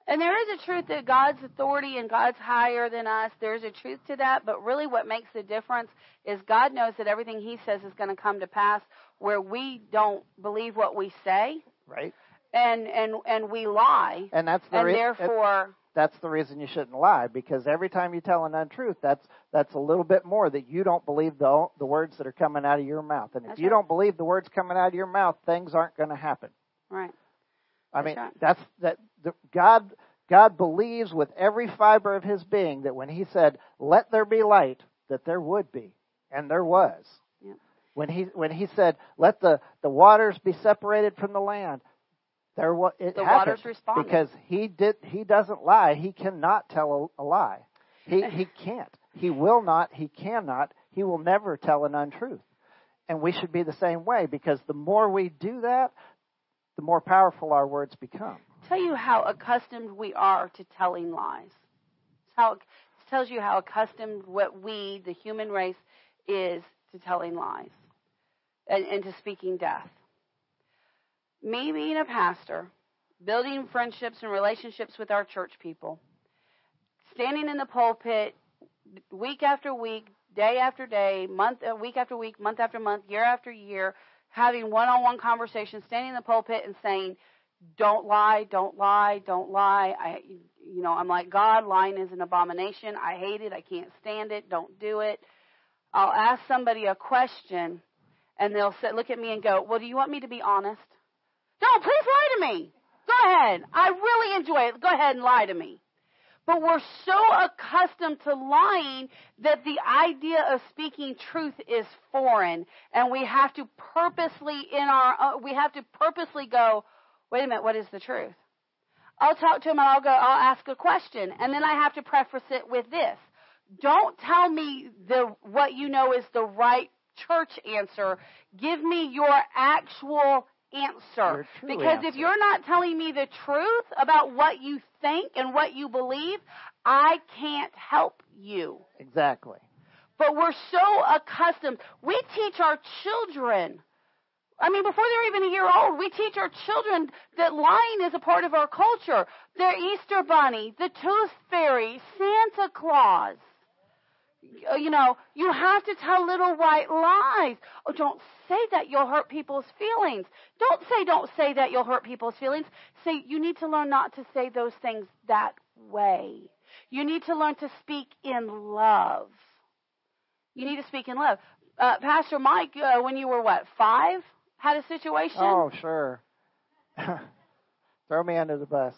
And there is a truth that God's authority and God's higher than us. There's a truth to that, but really what makes the difference is God knows that everything He says is going to come to pass where we don't believe what we say. Right? and and and we lie, and that's the and re- therefore that's the reason you shouldn't lie because every time you tell an untruth, that's that's a little bit more that you don't believe the the words that are coming out of your mouth, and if That's you right. don't believe the words coming out of your mouth, things aren't going to happen. right. I That's mean, right. that's that the, God God believes with every fiber of his being that when he said, "Let there be light," that there would be, and there was. Yep. When he when he said, "Let the the waters be separated from the land," there was it The happened waters responded. because he did he doesn't lie. He cannot tell a, a lie. He he [laughs] can't. He will not. He cannot. He will never tell an untruth. And we should be the same way because the more we do that, the more powerful our words become. tell you how accustomed we are to telling lies. It's how it tells you how accustomed what we, the human race, is to telling lies and, and to speaking death. Me being a pastor, building friendships and relationships with our church people, standing in the pulpit week after week, day after day, month uh, week after week, month after month, year after year, having one-on-one conversations, standing in the pulpit and saying, "Don't lie, don't lie, don't lie." I, you know, I'm like God. Lying is an abomination. I hate it. I can't stand it. Don't do it. I'll ask somebody a question, and they'll sit, look at me and go, "Well, do you want me to be honest?" No, please lie to me. Go ahead. I really enjoy it. Go ahead and lie to me. But we're so accustomed to lying that the idea of speaking truth is foreign, and we have to purposely in our uh, we have to purposely go. Wait a minute, what is the truth? I'll talk to him and I'll go. I'll ask a question, and then I have to preface it with this: Don't tell me the what you know is the right church answer. Give me your actual answer. Because if you're not telling me the truth about what you think and what you believe, I can't help you. Exactly. But we're so accustomed. We teach our children. I mean, before they're even a year old, we teach our children that lying is a part of our culture. The Easter Bunny, the Tooth Fairy, Santa Claus. Uh, You know, you have to tell little white lies. Oh, don't say that you'll hurt people's feelings. Don't say don't say that you'll hurt people's feelings. Say you need to learn not to say those things that way. You need to learn to speak in love. You need to speak in love. Uh, Pastor Mike, uh, when you were what five, had a situation. Oh, sure. [laughs] Throw me under the bus.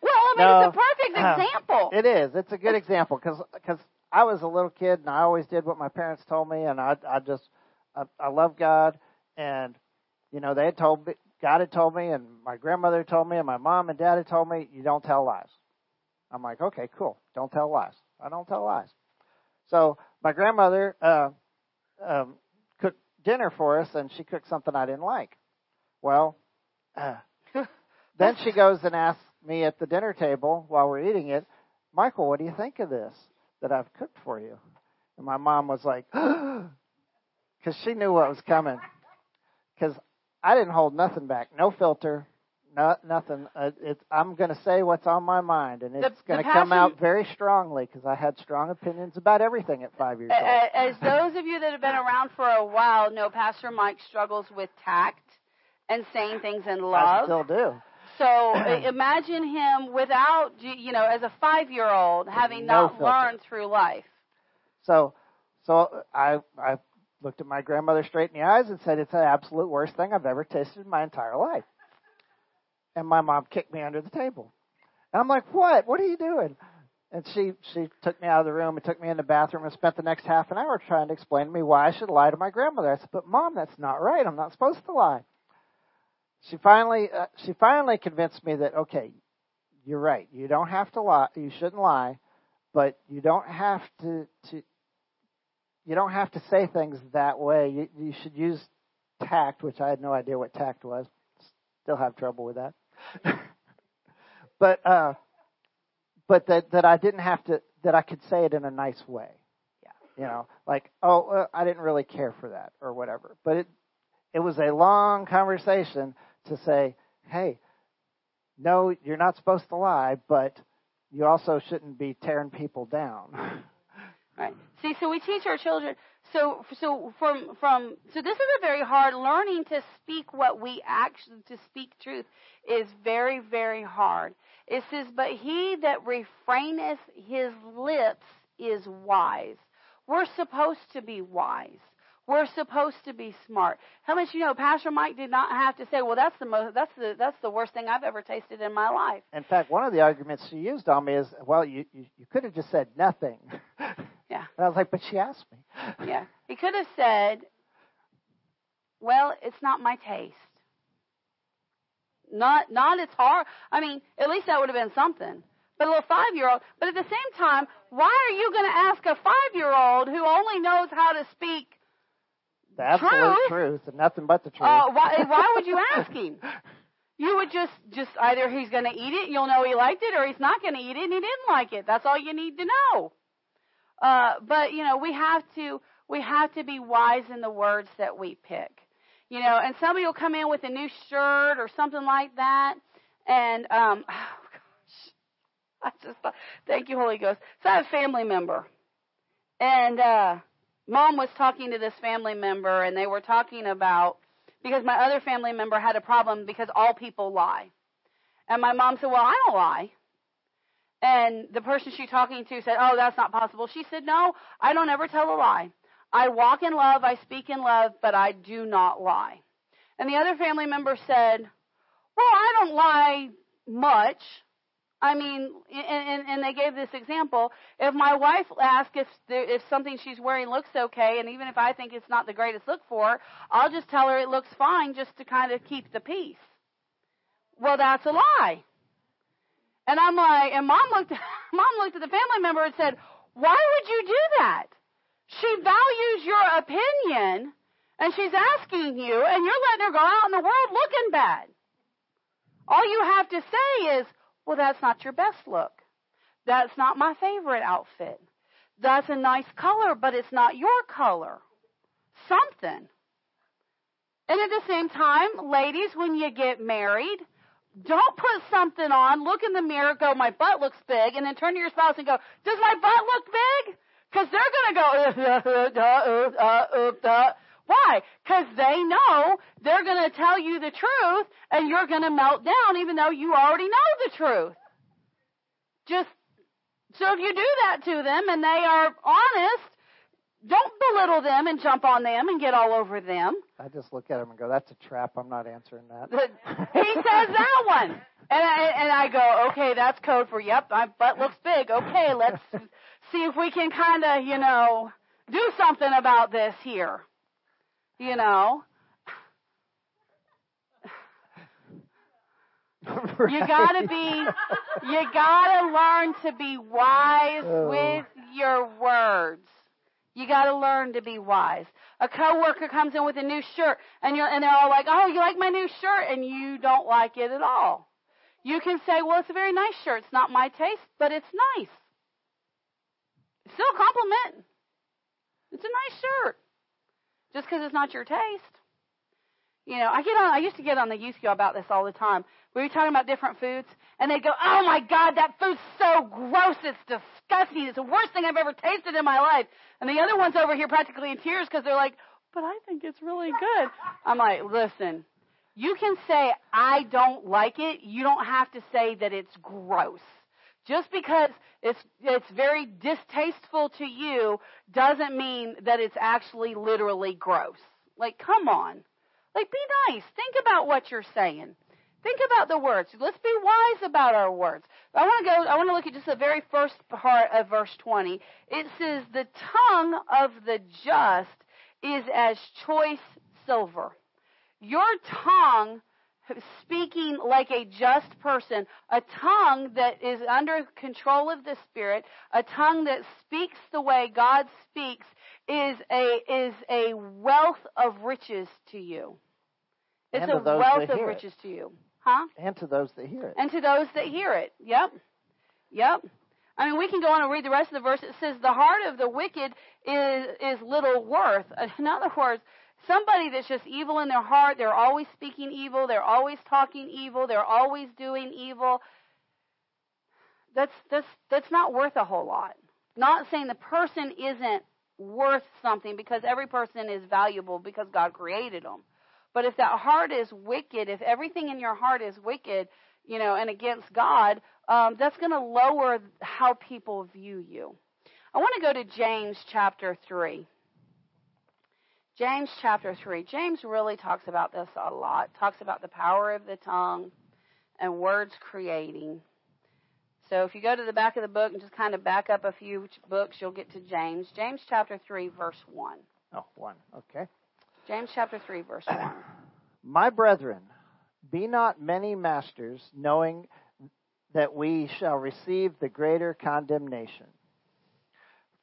well, I mean, No. it's a perfect [clears throat] example. It is. It's a good example because I was a little kid and I always did what my parents told me, and I I just I, I love God, and you know they had told me God had told me, and my grandmother told me, and my mom and dad had told me you don't tell lies. I'm like, okay, cool, don't tell lies. I don't tell lies. So my grandmother uh, um, cooked dinner for us, and she cooked something I didn't like. Well, uh, [laughs] then she goes and asks me at the dinner table while we're eating it, Michael, what do you think of this that I've cooked for you? And my mom was like, [gasps] because she knew what was coming. Because I didn't hold nothing back, no filter, no, nothing. Uh, it's, I'm going to say what's on my mind, and it's going to come out very strongly because I had strong opinions about everything at five years old. As those of you that have been around for a while know, Pastor Mike struggles with tact and saying things in love. I still do. So [clears throat] imagine him without, you know, as a five-year-old, having no not filter. learned through life. So, so I I looked at my grandmother straight in the eyes and said, "It's the absolute worst thing I've ever tasted in my entire life." And my mom kicked me under the table, and I'm like, "What? What are you doing?" And she she took me out of the room and took me in the bathroom and spent the next half an hour trying to explain to me why I should lie to my grandmother. I said, "But mom, that's not right. I'm not supposed to lie." She finally uh, she finally convinced me that okay, you're right. You don't have to lie. You shouldn't lie, but you don't have to to you don't have to say things that way. You, you should use tact, which I had no idea what tact was. Still have trouble with that. [laughs] but uh, but that that I didn't have to that I could say it in a nice way. Yeah. You know, like oh, uh, I didn't really care for that or whatever. But it it was a long conversation to say, hey, no, you're not supposed to lie, but you also shouldn't be tearing people down. [laughs] Right. See, so we teach our children. So so from from so this is a very hard learning to speak what we actually to speak truth is very very hard. It says, but he that refraineth his lips is wise. We're supposed to be wise. We're supposed to be smart. How much you know? Pastor Mike did not have to say, "Well, that's the most, that's the, that's the worst thing I've ever tasted in my life." In fact, one of the arguments she used on me is, "Well, you you, you could have just said nothing." [laughs] Yeah. And I was like, "But she asked me." [laughs] Yeah. He could have said, "Well, it's not my taste." Not, not it's hard. I mean, at least that would have been something. But a little five year old. But at the same time, why are you going to ask a five year old who only knows how to speak The absolute Truth? truth and nothing but the truth. Uh, why, why would you ask him? You would just, just either he's going to eat it, you'll know he liked it, or he's not going to eat it and he didn't like it. That's all you need to know. Uh, but you know, we have to, we have to be wise in the words that we pick. You know, and somebody will come in with a new shirt or something like that, and um, [sighs] oh gosh, I just thank you, Holy Ghost. So I have a family member, and uh, mom was talking to this family member, and they were talking about because my other family member had a problem because all people lie. And my mom said, Well, I don't lie. And the person she's talking to said, Oh, that's not possible. She said, No, I don't ever tell a lie. I walk in love, I speak in love, but I do not lie. And the other family member said, Well, I don't lie much. I mean, and, and, they gave this example. If my wife asks if there, if something she's wearing looks okay, and even if I think it's not the greatest look for her, I'll just tell her it looks fine, just to kind of keep the peace. Well, that's a lie. And I'm like, and mom looked, [laughs] mom looked at the family member and said, "Why would you do that? She values your opinion, and she's asking you, and you're letting her go out in the world looking bad. All you have to say is." Well, that's not your best look. That's not my favorite outfit. That's a nice color, but it's not your color. Something. And at the same time, ladies, when you get married, don't put something on, look in the mirror, go, my butt looks big, and then turn to your spouse and go, does my butt look big? Because they're going to go, uh, uh, uh, uh, uh. Why? Because they know they're going to tell you the truth and you're going to melt down even though you already know the truth. Just, so if you do that to them and they are honest, don't belittle them and jump on them and get all over them. I just look at them and go, "That's a trap. I'm not answering that." [laughs] he says that one. And I, and I go, okay, that's code for, yep, my butt looks big. Okay, let's [laughs] see if we can kind of, you know, do something about this here. You know, [laughs] you gotta be, you gotta learn to be wise Oh. with your words. You gotta learn to be wise. A coworker comes in with a new shirt, and you're, and they're all like, "Oh, you like my new shirt?" and you don't like it at all. You can say, "Well, it's a very nice shirt. It's not my taste, but it's nice." It's still a compliment. It's a nice shirt, just because it's not your taste. You know, I get on. I used to get on the youth go about this all the time. We were talking about different foods, and they go, "Oh my God, that food's so gross! It's disgusting! It's the worst thing I've ever tasted in my life." And the other one's over here practically in tears because they're like, "But I think it's really good." I'm like, "Listen, you can say I don't like it. You don't have to say that it's gross. Just because it's it's very distasteful to you doesn't mean that it's actually literally gross. Like, come on." Like, be nice. Think about what you're saying. Think about the words. Let's be wise about our words. I want to go, I want to look at just the very first part of verse 20. It says, The tongue of the just is as choice silver. Your tongue, speaking like a just person, a tongue that is under control of the Spirit, a tongue that speaks the way God speaks, is a, is a wealth of riches to you. It's And a wealth of hear it. riches to you. Huh? and to those that hear it. And to those that hear it. Yep. Yep. I mean, we can go on and read the rest of the verse. It says, the heart of the wicked is, is little worth. [laughs] In other words, somebody that's just evil in their heart, they're always speaking evil, they're always talking evil, they're always doing evil. That's, that's, that's not worth a whole lot. Not saying the person isn't worth something because every person is valuable because God created them. But if that heart is wicked, if everything in your heart is wicked, you know, and against God, um, that's going to lower how people view you. I want to go to James chapter 3. James chapter 3. James really talks about this a lot. Talks about the power of the tongue and words creating. So if you go to the back of the book and just kind of back up a few books, you'll get to James. James chapter 3, verse 1. Oh, 1. Okay. James chapter 3, verse 1. [clears throat] My brethren, be not many masters, knowing that we shall receive the greater condemnation.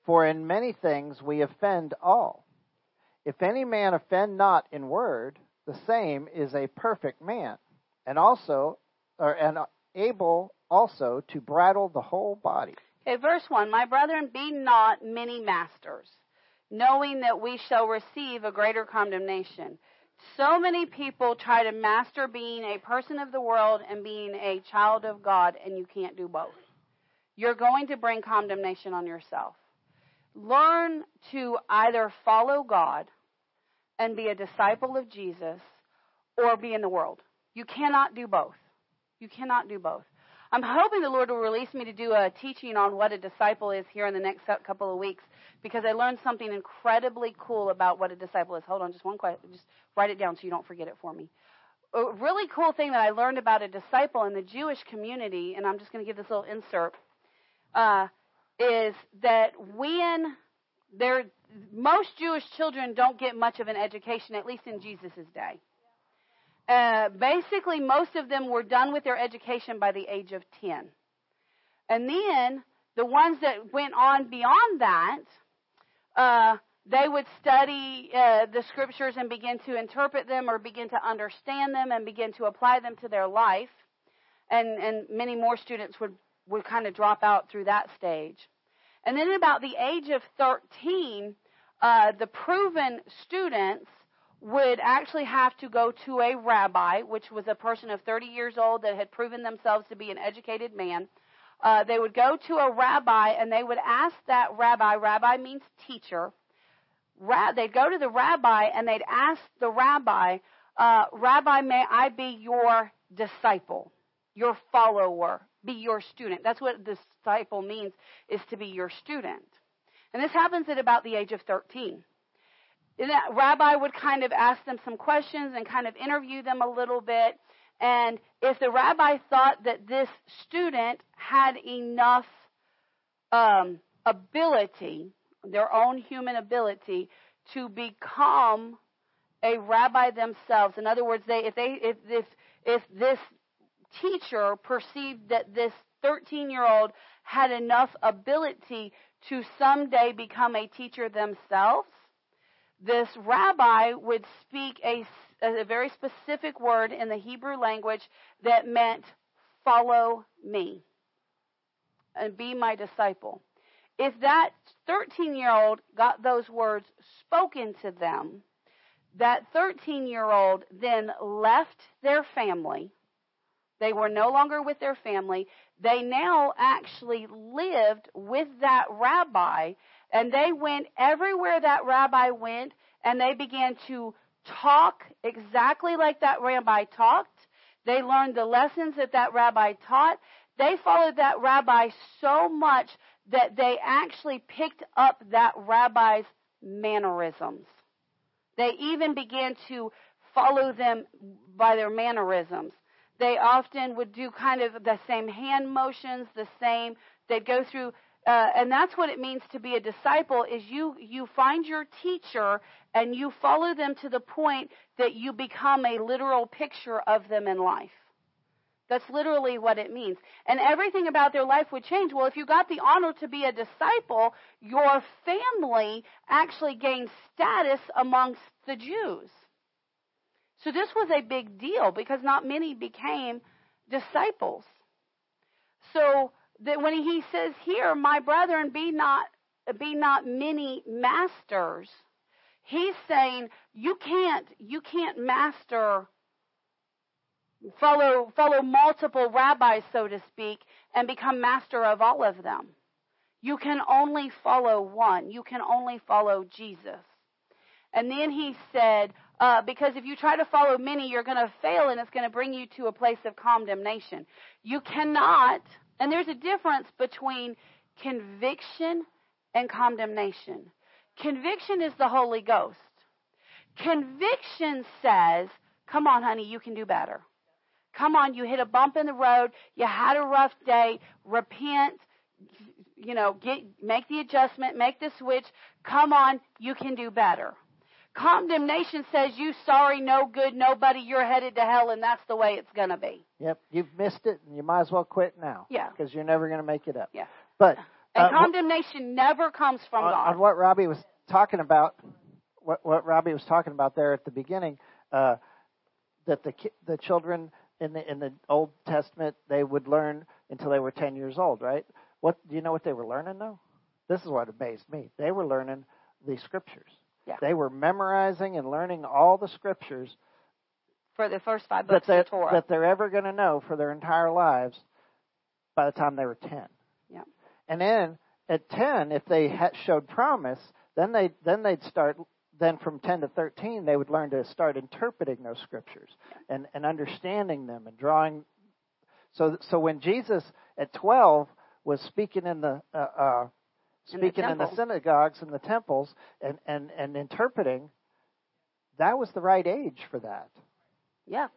For in many things we offend all. If any man offend not in word, the same is a perfect man, and also or and able also to bridle the whole body. Okay, verse 1 My brethren, be not many masters, knowing that we shall receive a greater condemnation. So many people try to master being a person of the world and being a child of God, and you can't do both. You're going to bring condemnation on yourself. Learn to either follow God and be a disciple of Jesus or be in the world. You cannot do both. You cannot do both. I'm hoping the Lord will release me to do a teaching on what a disciple is here in the next couple of weeks because I learned something incredibly cool about what a disciple is. Hold on, just one question. Just write it down so you don't forget it for me. A really cool thing that I learned about a disciple in the Jewish community, and I'm just going to give this little insert, uh, is that when there, most Jewish children don't get much of an education, at least in Jesus' day. Uh, basically, most of them were done with their education by the age of 10. And then the ones that went on beyond that, uh, they would study uh, the scriptures and begin to interpret them or begin to understand them and begin to apply them to their life. And, and many more students would, would kind of drop out through that stage. And then about the age of 13, uh, the proven students would actually have to go to a rabbi, which was a person of 30 years old that had proven themselves to be an educated man. Uh, they would go to a rabbi and they would ask that rabbi, rabbi means teacher. Ra- they'd go to the rabbi and they'd ask the rabbi, uh, Rabbi, may I be your disciple, your follower, be your student. That's what disciple means, is to be your student. And this happens at about the age of 13 And that rabbi would kind of ask them some questions and kind of interview them a little bit. And if the rabbi thought that this student had enough um, ability, their own human ability, to become a rabbi themselves, in other words, they, if they if if if this teacher perceived that this 13 year old had enough ability to someday become a teacher themselves, this rabbi would speak a, a very specific word in the Hebrew language that meant, follow me and be my disciple. If that 13 year old got those words spoken to them, that 13 year old then left their family. They were no longer with their family. They now actually lived with that rabbi and they went everywhere that rabbi went, and they began to talk exactly like that rabbi talked. They learned the lessons that that rabbi taught. They followed that rabbi so much that they actually picked up that rabbi's mannerisms. They even began to follow them by their mannerisms. They often would do kind of the same hand motions, the same, they'd go through uh, and that's what it means to be a disciple is you you find your teacher and you follow them to the point that you become a literal picture of them in life. That's literally what it means. And everything about their life would change. Well if you got the honor to be a disciple your family actually gained status amongst the jews so this was a big deal because not many became disciples so that when he says here, my brethren, be not be not many masters, he's saying you can't you can't master follow follow multiple rabbis, so to speak, and become master of all of them. You can only follow one. You can only follow Jesus. And then he said, uh, because if you try to follow many, you're going to fail and it's going to bring you to a place of condemnation. You cannot, and there's a difference between conviction and condemnation. Conviction is the Holy Ghost. Conviction says, come on, honey, you can do better. Come on, you hit a bump in the road, you had a rough day, repent, you know, get, make the adjustment, make the switch. Come on, you can do better. Condemnation says you sorry, no good, nobody, you're headed to hell, and that's the way it's going to be. Yep, you've missed it, and you might as well quit now. Yeah. Because you're never going to make it up. Yeah. But and uh, condemnation never comes from on, God. on what Robbie was talking about, what what Robbie was talking about there at the beginning, uh, that the ki- the children in the in the Old Testament they would learn until they were ten years old, right? What do you know what they were learning though? This is what amazed me. They were learning the scriptures. Yeah. They were memorizing and learning all the scriptures for the first five that books they, of Torah. that they're ever going to know for their entire lives by the time they were 10. Yeah. And then at 10, if they had showed promise, then they then they'd start then from 10 to 13 they would learn to start interpreting those scriptures and and understanding them and drawing so so when Jesus at 12 was speaking in the uh, uh In the speaking in the synagogues and the temples and and and interpreting that was the right age for that yeah.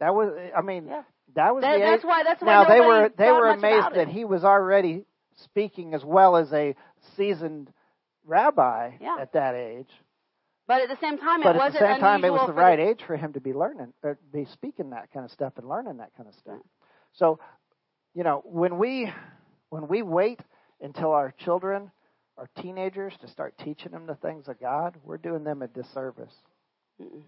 that was i mean Yeah. that was That- the that's why. That's why now they were they were amazed that he was already speaking as well as a seasoned rabbi Yeah. at that age. But at the same time, But it wasn't the same time, it was the right age for him to be learning, or be speaking that kind of stuff and learning that kind of stuff. So, you know, when we when we wait until our children are teenagers to start teaching them the things of God, we're doing them a disservice.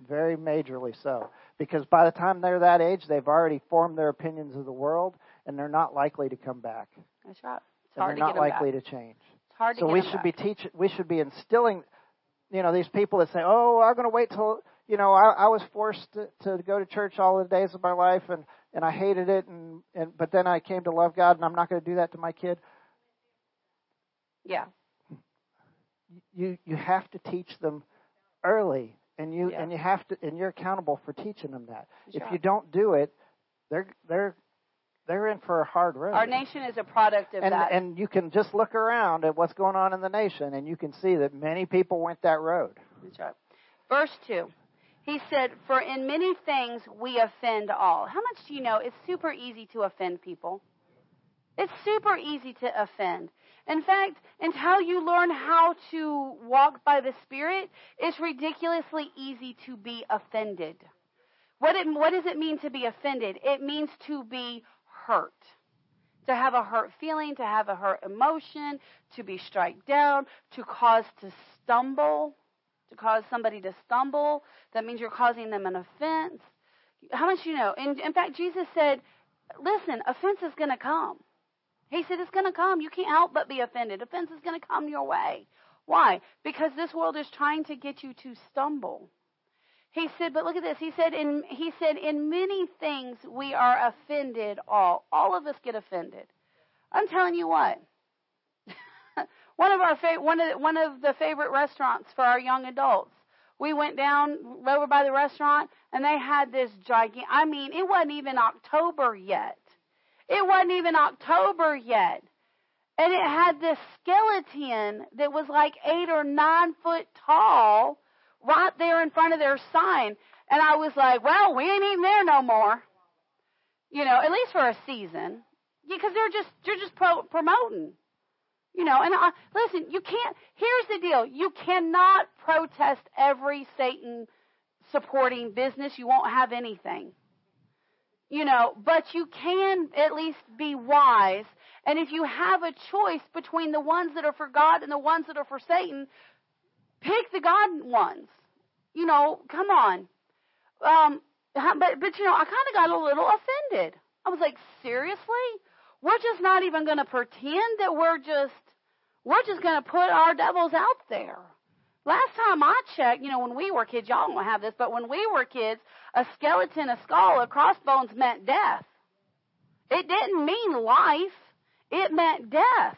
Very majorly so. Because by the time they're that age, they've already formed their opinions of the world, and they're not likely to come back. That's right. It's And hard they're to not get likely back. to change. It's hard to So we should back. be teaching. We should be instilling. You know, these people that say, "Oh, I'm going to wait till." You know, I, I was forced to, to go to church all the days of my life, and and I hated it, and and but then I came to love God, and I'm not going to do that to my kid. Yeah. You you have to teach them early, and you Yeah. and you have to, and you're accountable for teaching them that. That's if you don't do it, they're they're they're in for a hard road. Our nation is a product of and that. and you can just look around at what's going on in the nation, and you can see that many people went that road. That's right. Verse 2. He said, For in many things we offend all. How much do you know it's super easy to offend people? It's super easy to offend. In fact, until you learn how to walk by the Spirit, it's ridiculously easy to be offended. What, it, what does it mean to be offended? It means to be hurt. To have a hurt feeling, to have a hurt emotion, to be struck down, to cause to stumble, to cause somebody to stumble. That means you're causing them an offense. How much you know? In, in fact, Jesus said, listen, offense is going to come. He said it's going to come. You can't help but be offended. Offense is going to come your way. Why? Because this world is trying to get you to stumble. He said, but look at this. He said, in he said, in many things we are offended. All, all of us get offended. I'm telling you what. [laughs] one of our fa- one of the, one of the favorite restaurants for our young adults. We went down over by the restaurant, and they had this gigantic. I mean, it wasn't even October yet. It wasn't even October yet. And it had this skeleton that was like eight or nine foot tall right there in front of their sign. And I was like, well, we ain't even there no more. You know, at least for a season. Because they're just, they're just pro- promoting. You know, and I, listen, you can't, here's the deal. You cannot protest every Satan supporting business. You won't have anything you know, but you can at least be wise. And if you have a choice between the ones that are for God and the ones that are for Satan, pick the God ones. You know, come on. Um, but but you know, I kind of got a little offended. I was like, seriously? We're just not even going to pretend that we're just we're just going to put our devils out there. Last time I checked, you know, when we were kids, y'all don't have this, but when we were kids, a skeleton, a skull, a crossbones meant death. It didn't mean life. It meant death.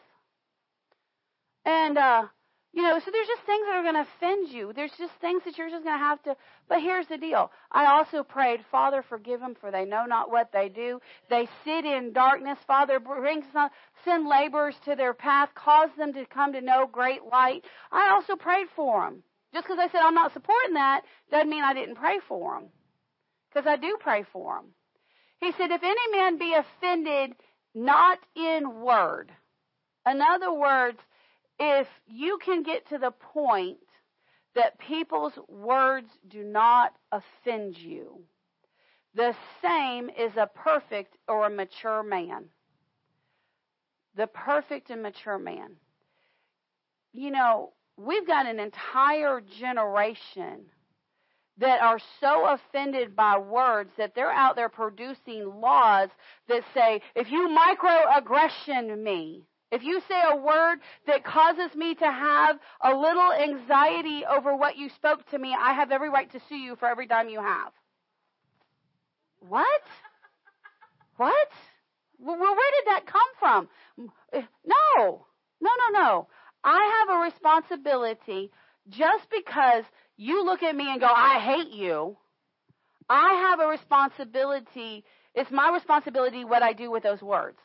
And uh you know, so there's just things that are going to offend you. There's just things that you're just going to have to. But here's the deal. I also prayed, Father, forgive them, for they know not what they do. They sit in darkness. Father, bring some, send laborers to their path, cause them to come to know great light. I also prayed for them. Just because I said I'm not supporting that doesn't mean I didn't pray for them. Because I do pray for them. He said, if any man be offended, not in word. In other words, if you can get to the point that people's words do not offend you, the same is a perfect or a mature man. The perfect and mature man. You know, we've got an entire generation that are so offended by words that they're out there producing laws that say, if you microaggression me, if you say a word that causes me to have a little anxiety over what you spoke to me, I have every right to sue you for every dime you have. What? What? Well, where did that come from? No. No, no, no. I have a responsibility just because you look at me and go, I hate you. I have a responsibility. It's my responsibility what I do with those words.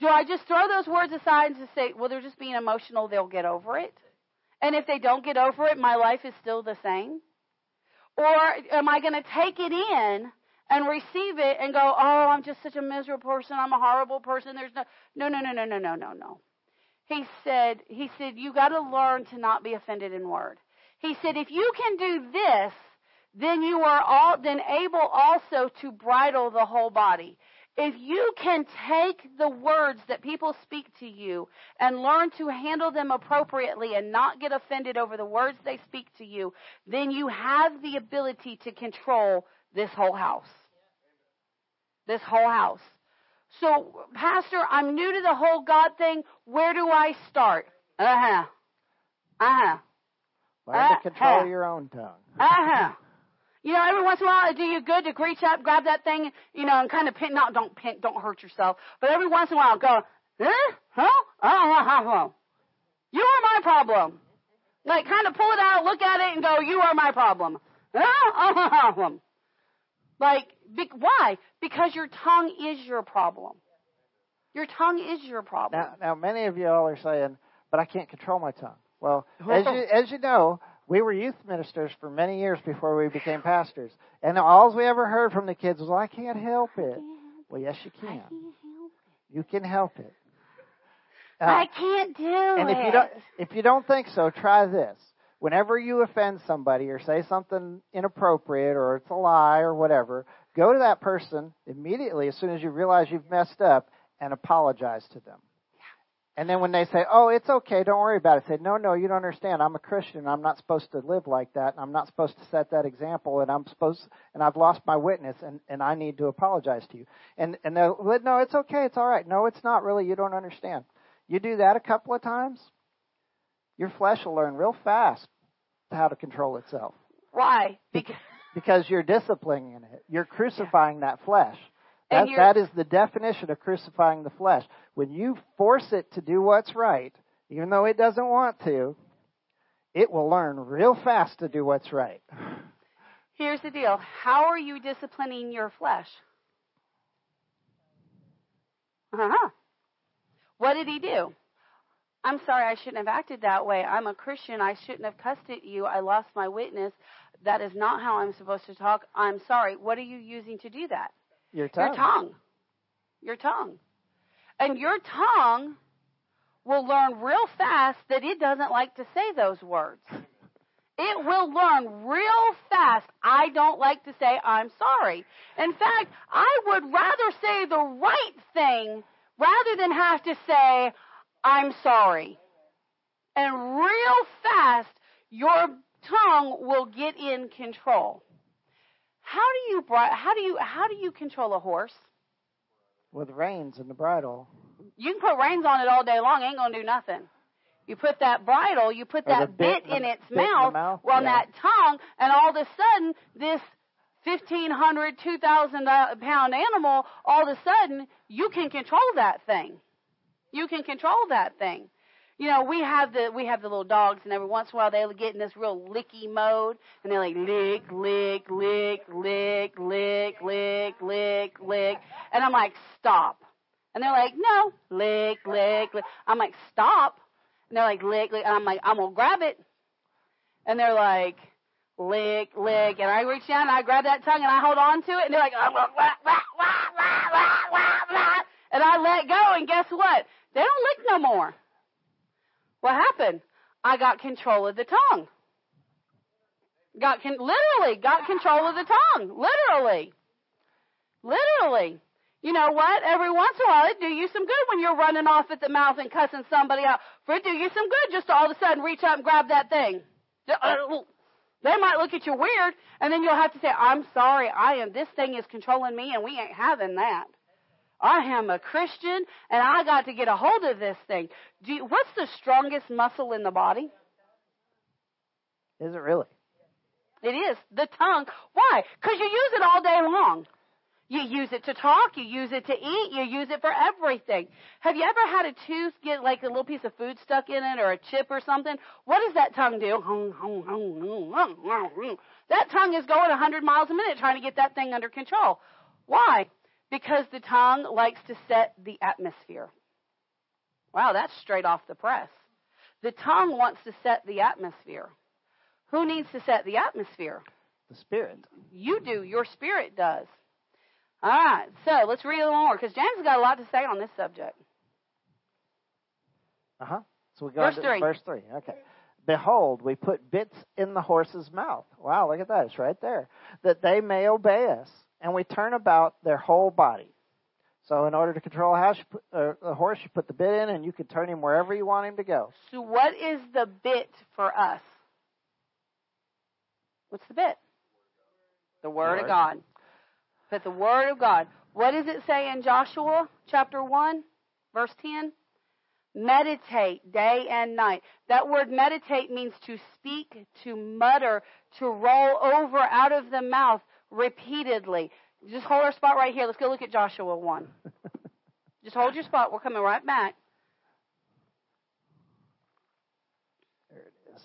Do I just throw those words aside and just say, well, they're just being emotional, they'll get over it? And if they don't get over it, my life is still the same? Or am I going to take it in and receive it and go, oh, I'm just such a miserable person, I'm a horrible person, there's no, no, no, no, no, no, no, no, no. He said, he said, you got to learn to not be offended in word. He said, if you can do this, then you are all, then able also to bridle the whole body. If you can take the words that people speak to you and learn to handle them appropriately and not get offended over the words they speak to you, then you have the ability to control this whole house. This whole house. So, Pastor, I'm new to the whole God thing. Where do I start? Uh huh. Uh huh. Learn uh-huh. to control your own tongue. Uh huh. You know, every once in a while, it do you good to reach up, grab that thing, you know, and kind of pin. Not don't pin, don't hurt yourself. But every once in a while, go, eh, huh, oh, you are my problem. Like, kind of pull it out, look at it, and go, you are my problem. Huh ha Like, be, why? Because your tongue is your problem. Your tongue is your problem. Now, now, many of you all are saying, but I can't control my tongue. Well, as you, as you know, we were youth ministers for many years before we became pastors. And all we ever heard from the kids was, I can't help it. Well, yes, you can. You can help it. Uh, I can't do and it. if you don't, if you don't think so, try this. Whenever you offend somebody or say something inappropriate or it's a lie or whatever, go to that person immediately as soon as you realize you've messed up and apologize to them. And then when they say, "Oh, it's okay, don't worry about it," say, "No, no, you don't understand. I'm a Christian. I'm not supposed to live like that. And I'm not supposed to set that example. And I'm supposed, and I've lost my witness, and and I need to apologize to you." And and they'll, "No, it's okay. It's all right. No, it's not really. You don't understand." You do that a couple of times, your flesh will learn real fast how to control itself. Why? Because because you're disciplining it. You're crucifying that flesh. That, that is the definition of crucifying the flesh. When you force it to do what's right, even though it doesn't want to, it will learn real fast to do what's right. [sighs] Here's the deal how are you disciplining your flesh? Uh huh. What did he do? I'm sorry, I shouldn't have acted that way. I'm a Christian. I shouldn't have cussed at you. I lost my witness. That is not how I'm supposed to talk. I'm sorry. What are you using to do that? Your tongue. Your tongue. Your tongue. And your tongue will learn real fast that it doesn't like to say those words. It will learn real fast, I don't like to say I'm sorry. In fact, I would rather say the right thing rather than have to say I'm sorry. And real fast, your tongue will get in control. How do you how do you how do you control a horse? With reins and the bridle. You can put reins on it all day long, ain't gonna do nothing. You put that bridle, you put that bit, bit, in its bit mouth, in mouth on yeah. that tongue, and all of a sudden, this 1,500, 2,000 uh, pound animal, all of a sudden, you can control that thing. You can control that thing. You know, we have the we have the little dogs, and every once in a while they get in this real licky mode, and they're like lick, lick, lick, lick, lick, lick, lick, lick, and I'm like, stop. And they're like, no, lick, lick, lick. I'm like, stop. And they're like, lick, lick. And I'm like, I'm gonna grab it. And they're like, lick, lick. And I reach down and I grab that tongue and I hold on to it, and they're like, wah, wah, wah, wah, wah, wah, wah, and I let go, and guess what? They don't lick no more. What happened? I got control of the tongue. Got con- literally got control of the tongue. Literally. Literally. You know what? Every once in a while, it do you some good when you're running off at the mouth and cussing somebody out. For it do you some good just to all of a sudden reach up and grab that thing. Uh, uh, they might look at you weird, and then you'll have to say, "I'm sorry. I am. This thing is controlling me, and we ain't having that." I am a Christian and I got to get a hold of this thing. You, what's the strongest muscle in the body? Is it really? It is the tongue. Why? Because you use it all day long. You use it to talk, you use it to eat, you use it for everything. Have you ever had a tooth get like a little piece of food stuck in it or a chip or something? What does that tongue do? That tongue is going 100 miles a minute trying to get that thing under control. Why? Because the tongue likes to set the atmosphere. Wow, that's straight off the press. The tongue wants to set the atmosphere. Who needs to set the atmosphere? The Spirit. You do. Your spirit does. All right. So let's read a little more because James has got a lot to say on this subject. Uh huh. So we go Verse three. verse three. Okay. Behold, we put bits in the horse's mouth. Wow, look at that. It's right there. That they may obey us. And we turn about their whole body. So in order to control a, house, you put, uh, a horse, you put the bit in and you can turn him wherever you want him to go. So what is the bit for us? What's the bit? The Word of Word. God. But the Word of God. What does it say in Joshua chapter 1, verse 10? Meditate day and night. That word meditate means to speak, to mutter, to roll over out of the mouth repeatedly. Just hold our spot right here. Let's go look at Joshua 1. [laughs] Just hold your spot. We're coming right back. There it is.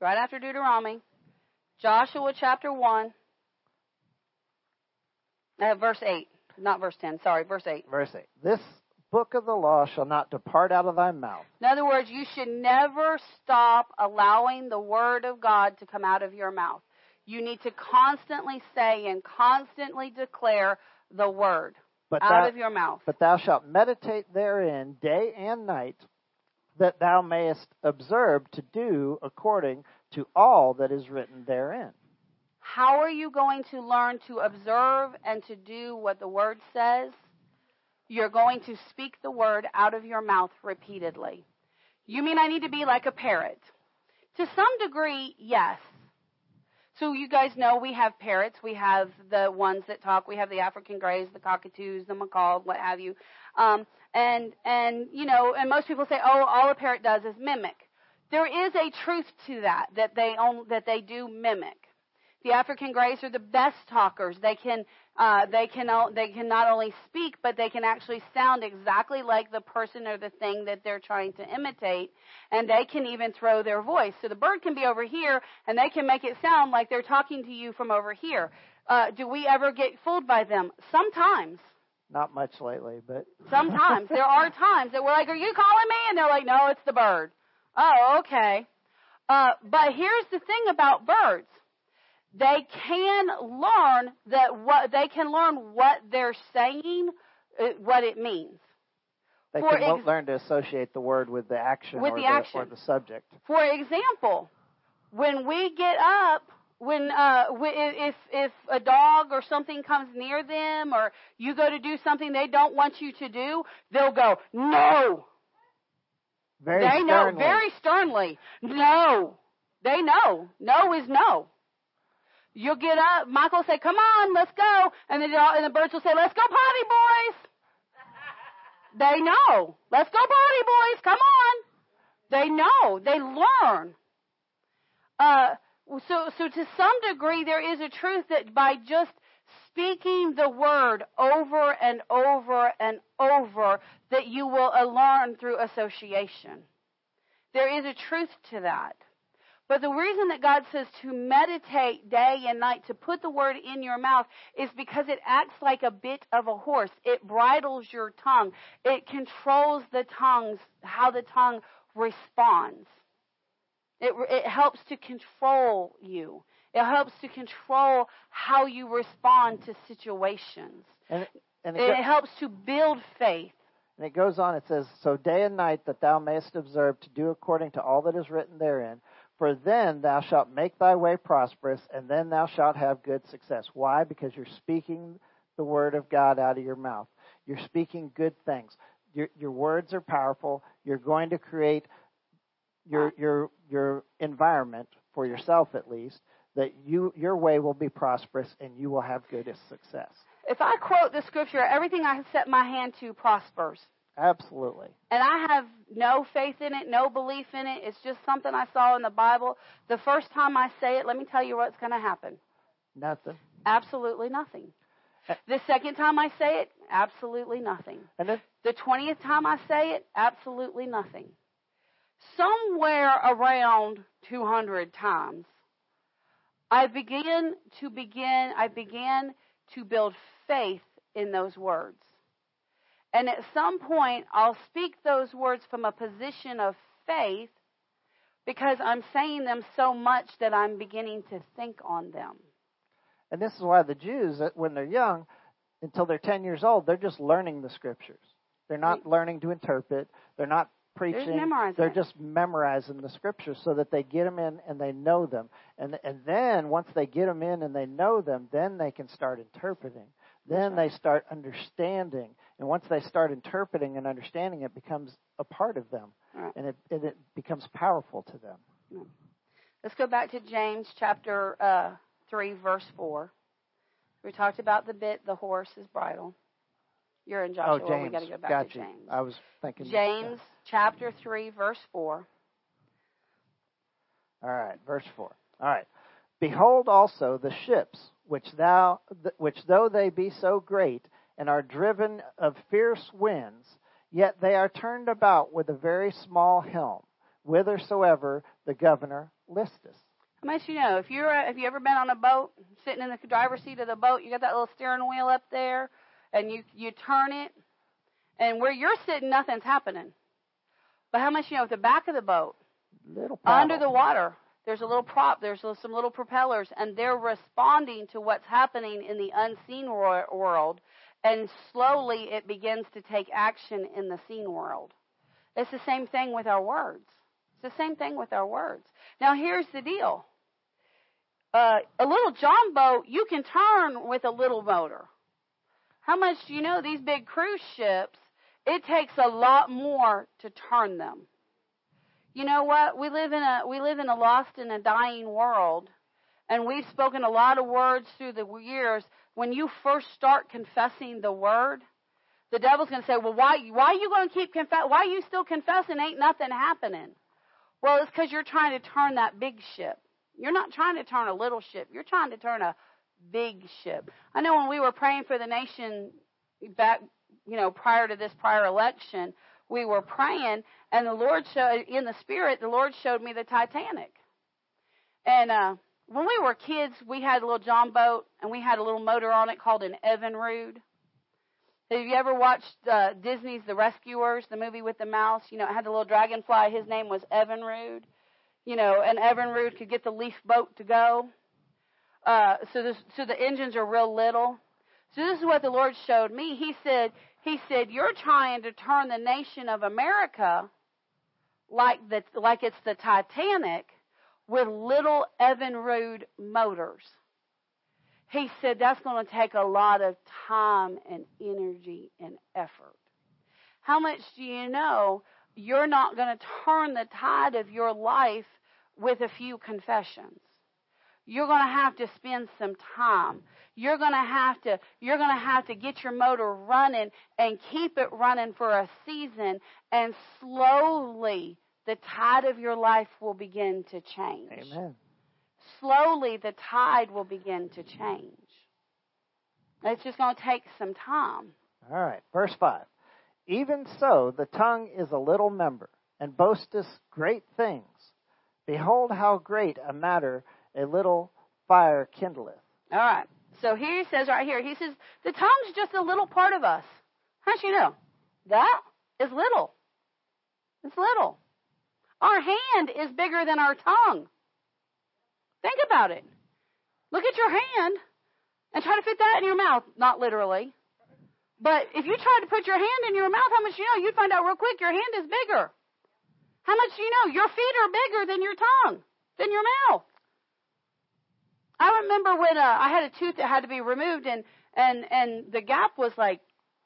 right after Deuteronomy, Joshua chapter 1, uh, verse 8, not verse 10, sorry, verse 8. Verse 8. This book of the law shall not depart out of thy mouth. In other words, you should never stop allowing the word of God to come out of your mouth. You need to constantly say and constantly declare the word But out thou, of your mouth. but thou shalt meditate therein day and night, that thou mayest observe to do according to all that is written therein. How are you going to learn to observe and to do what the word says? You're going to speak the word out of your mouth repeatedly. You mean I need to be like a parrot? To some degree, yes. So you guys know we have parrots. We have the ones that talk. We have the African greys, the cockatoos, the macaws, what have you. Um, and and you know, and most people say, oh, all a parrot does is mimic. There is a truth to that that they own, that they do mimic. The African greys are the best talkers. They can uh, they can they can not only speak, but they can actually sound exactly like the person or the thing that they're trying to imitate, and they can even throw their voice. So the bird can be over here, and they can make it sound like they're talking to you from over here. Uh, do we ever get fooled by them? Sometimes. Not much lately, but [laughs] Sometimes there are times that we're like, "Are you calling me?" And they're like, "No, it's the bird." Oh, okay. Uh, but here's the thing about birds: they can learn that what they can learn what they're saying, uh, what it means. they For can ex- learn to associate the word with the action, With or, the the, action. or the subject. For example, when we get up, when uh, if if a dog or something comes near them, or you go to do something they don't want you to do, they'll go no. Very they know very sternly. No. They know. No is no. You'll get up. Michael will say, "Come on, let's go," and and the birds will say, "Let's go potty, boys." They know. Let's go potty, boys. Come on. They know. They learn. Uh, so, so to some degree, there is a truth that by just speaking the word over and over and over that you will learn through association. There is a truth to that. But the reason that God says to meditate day and night, to put the word in your mouth, is because it acts like a bit of a horse. It bridles your tongue. It controls the tongues, how the tongue responds. It, it helps to control you. It helps to control how you respond to situations. And, and it, It go- helps to build faith. and it goes on, it says, So day and night that thou mayest observe to do according to all that is written therein. For then thou shalt make thy way prosperous, and then thou shalt have good success. Why? Because you're speaking the word of God out of your mouth. You're speaking good things. Your, your words are powerful. You're going to create your your your environment for yourself at least that you your way will be prosperous and you will have good success. If I quote the scripture, everything I set my hand to prospers. Absolutely. And I have no faith in it, no belief in it. It's just something I saw in the Bible. The first time I say it, let me tell you what's going to happen. Nothing. Absolutely nothing. Eh. The second time I say it, absolutely nothing. And then The 20th time I say it, absolutely nothing. Somewhere around 200 times, I began to begin, I began to build faith in those words. And at some point, I'll speak those words from a position of faith because I'm saying them so much that I'm beginning to think on them. and this is why the Jews when they're young until they're 10 years old they're just learning the scriptures. They're not learning to interpret. They're not preaching. memorizing They're just memorizing the scriptures so that they get them in and they know them. And and then once they get them in and they know them, then they can start interpreting. Then they start understanding. And once they start interpreting and understanding, it becomes a part of them. Right. And it, and it becomes powerful to them. Let's go back to James chapter uh, 3, verse 4. We talked about the bit, the horse's bridle. You're in Joshua. oh, James. We got to go back Got to. James. I was thinking. James chapter 3, verse 4. All right, verse 4. All right. Behold also the ships which thou which though they be so great and are driven of fierce winds, yet they are turned about with a very small helm, whithersoever the governor listeth. How much you know? If you're, uh, if you ever been on a boat, sitting in the driver's seat of the boat, you got that little steering wheel up there, and you you turn it, and where you're sitting, nothing's happening. But how much you know? At the back of the boat, Little under the water there's a little prop there's some little propellers and they're responding to what's happening in the unseen wor- world and slowly it begins to take action in the seen world. It's the same thing with our words. It's the same thing with our words. Now here's the deal. Uh, a little john boat you can turn with a little motor. How much do you know? These big cruise ships it takes a lot more to turn them. You know what? We live in a we live in a lost and a dying world, and we've spoken a lot of words through the years. When you first start confessing the word, the devil's going to say, "Well, why why are you going to keep confessing? Why are you still confessing? Ain't nothing happening." Well, it's because you're trying to turn that big ship. You're not trying to turn a little ship. You're trying to turn a big ship. I know when we were praying for the nation back, you know, prior to this prior election, we were praying, and the Lord showed in the spirit. The Lord showed me the Titanic. And uh, when we were kids, we had a little John boat, and we had a little motor on it called an Evinrude. Have you ever watched uh, Disney's The Rescuers, the movie with the mouse? You know, it had the little dragonfly. His name was Evinrude. You know, and Evinrude could get the leaf boat to go. Uh, so, this, so the engines are real little. So this is what the Lord showed me. He said, He said, you're trying to turn the nation of America like the like it's the Titanic with little Evinrude motors. He said that's going to take a lot of time and energy and effort. How much do you know you're not going to turn the tide of your life with a few confessions? You're going to have to spend some time. You're going to have to you're going to have to get your motor running and keep it running for a season and slowly the tide of your life will begin to change Amen. slowly the tide will begin to change. It's just going to take some time. All right, verse 5. Even so, the tongue is a little member, and boasteth great things. Behold, how great a matter a little fire kindleth. All right. So here he says, right here, he says, the tongue's just a little part of us. How'd you know? That is little. It's little. Our hand is bigger than our tongue. Think about it. Look at your hand and try to fit that in your mouth. Not literally. But if you tried to put your hand in your mouth, how much you know? You'd find out real quick your hand is bigger. How much do you know? Your feet are bigger than your tongue, than your mouth. I remember when uh, I had a tooth that had to be removed, and and and the gap was like,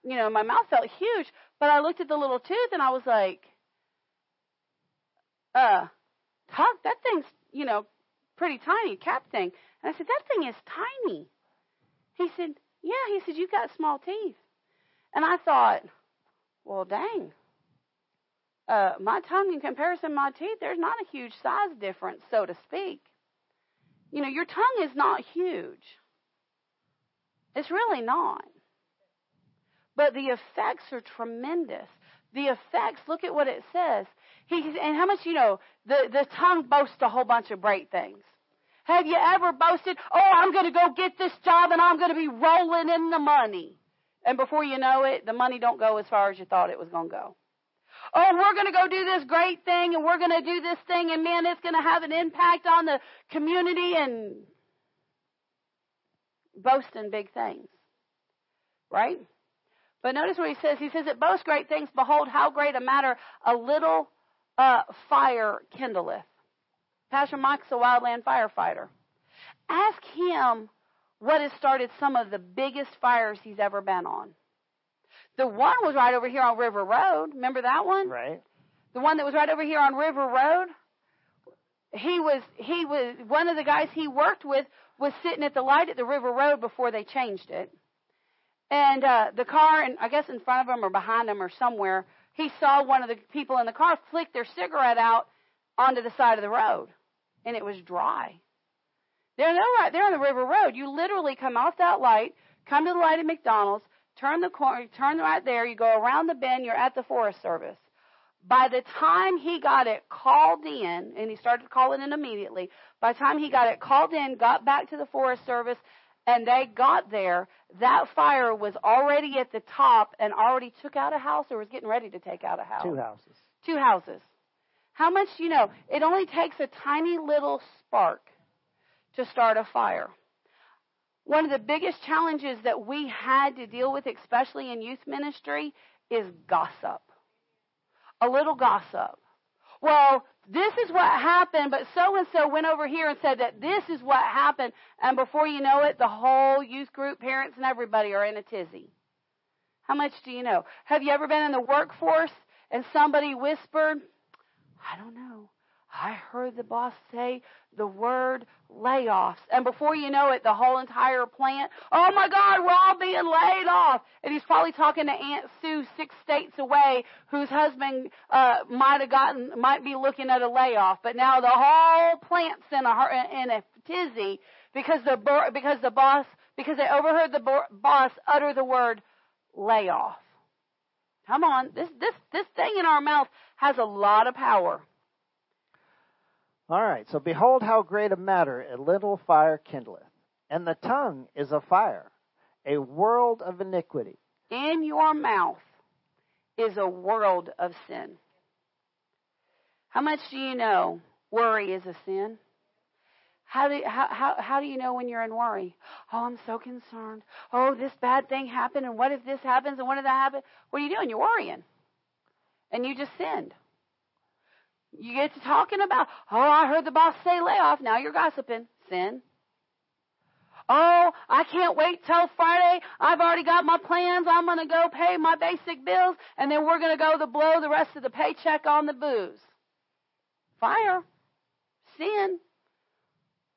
you know, my mouth felt huge. But I looked at the little tooth, and I was like, uh, Tuck, that thing's, you know, pretty tiny, cap thing. And I said, that thing is tiny. He said, yeah. He said, you've got small teeth. And I thought, well, dang. Uh, my tongue in comparison to my teeth, there's not a huge size difference, so to speak. You know, your tongue is not huge. It's really not. But the effects are tremendous. The effects, look at what it says. He, and how much you know, the, the tongue boasts a whole bunch of great things. Have you ever boasted, oh, I'm going to go get this job and I'm going to be rolling in the money? And before you know it, the money don't go as far as you thought it was going to go. Oh, we're going to go do this great thing and we're going to do this thing and man, it's going to have an impact on the community and boasting big things. Right? But notice what he says. He says, It boasts great things. Behold, how great a matter a little uh, fire kindleth. Pastor Mike's a wildland firefighter. Ask him what has started some of the biggest fires he's ever been on. The one was right over here on River Road. Remember that one? Right. The one that was right over here on River Road. He was he was one of the guys he worked with was sitting at the light at the River Road before they changed it. And uh the car and I guess in front of him or behind him or somewhere, he saw one of the people in the car flick their cigarette out onto the side of the road. And it was dry. They're, right there on the River Road. You literally come off that light, come to the light at McDonald's, turn the corner, turn right there, you go around the bend, you're at the Forest Service. By the time he got it called in, and he started calling in immediately, by the time he got it called in, got back to the Forest Service, and they got there, that fire was already at the top and already took out a house or was getting ready to take out a house. Two houses. Two houses. How much do you know? It only takes a tiny little spark to start a fire. One of the biggest challenges that we had to deal with, especially in youth ministry, is gossip. A little gossip. Well, this is what happened, but so and so went over here and said that this is what happened, and before you know it, the whole youth group, parents, and everybody are in a tizzy. How much do you know? Have you ever been in the workforce and somebody whispered, I don't know. I heard the boss say the word layoffs. And before you know it, the whole entire plant, oh my God, we're all being laid off. And he's probably talking to Aunt Sue six states away, whose husband, uh, might have gotten, might be looking at a layoff. But now the whole plant's in a, in a tizzy because the, because the boss, because they overheard the boss utter the word layoff. Come on. This, this, this thing in our mouth has a lot of power. All right, so behold how great a matter a little fire kindleth. And the tongue is a fire, a world of iniquity. In your mouth is a world of sin. How much do you know worry is a sin? How do, how, how, how do you know when you're in worry? Oh, I'm so concerned. Oh, this bad thing happened, and what if this happens, and what if that happens? What are you doing? You're worrying. And you just sinned. You get to talking about, oh, I heard the boss say layoff. Now you're gossiping. Sin. Oh, I can't wait till Friday. I've already got my plans. I'm going to go pay my basic bills, and then we're going to go to blow the rest of the paycheck on the booze. Fire. Sin.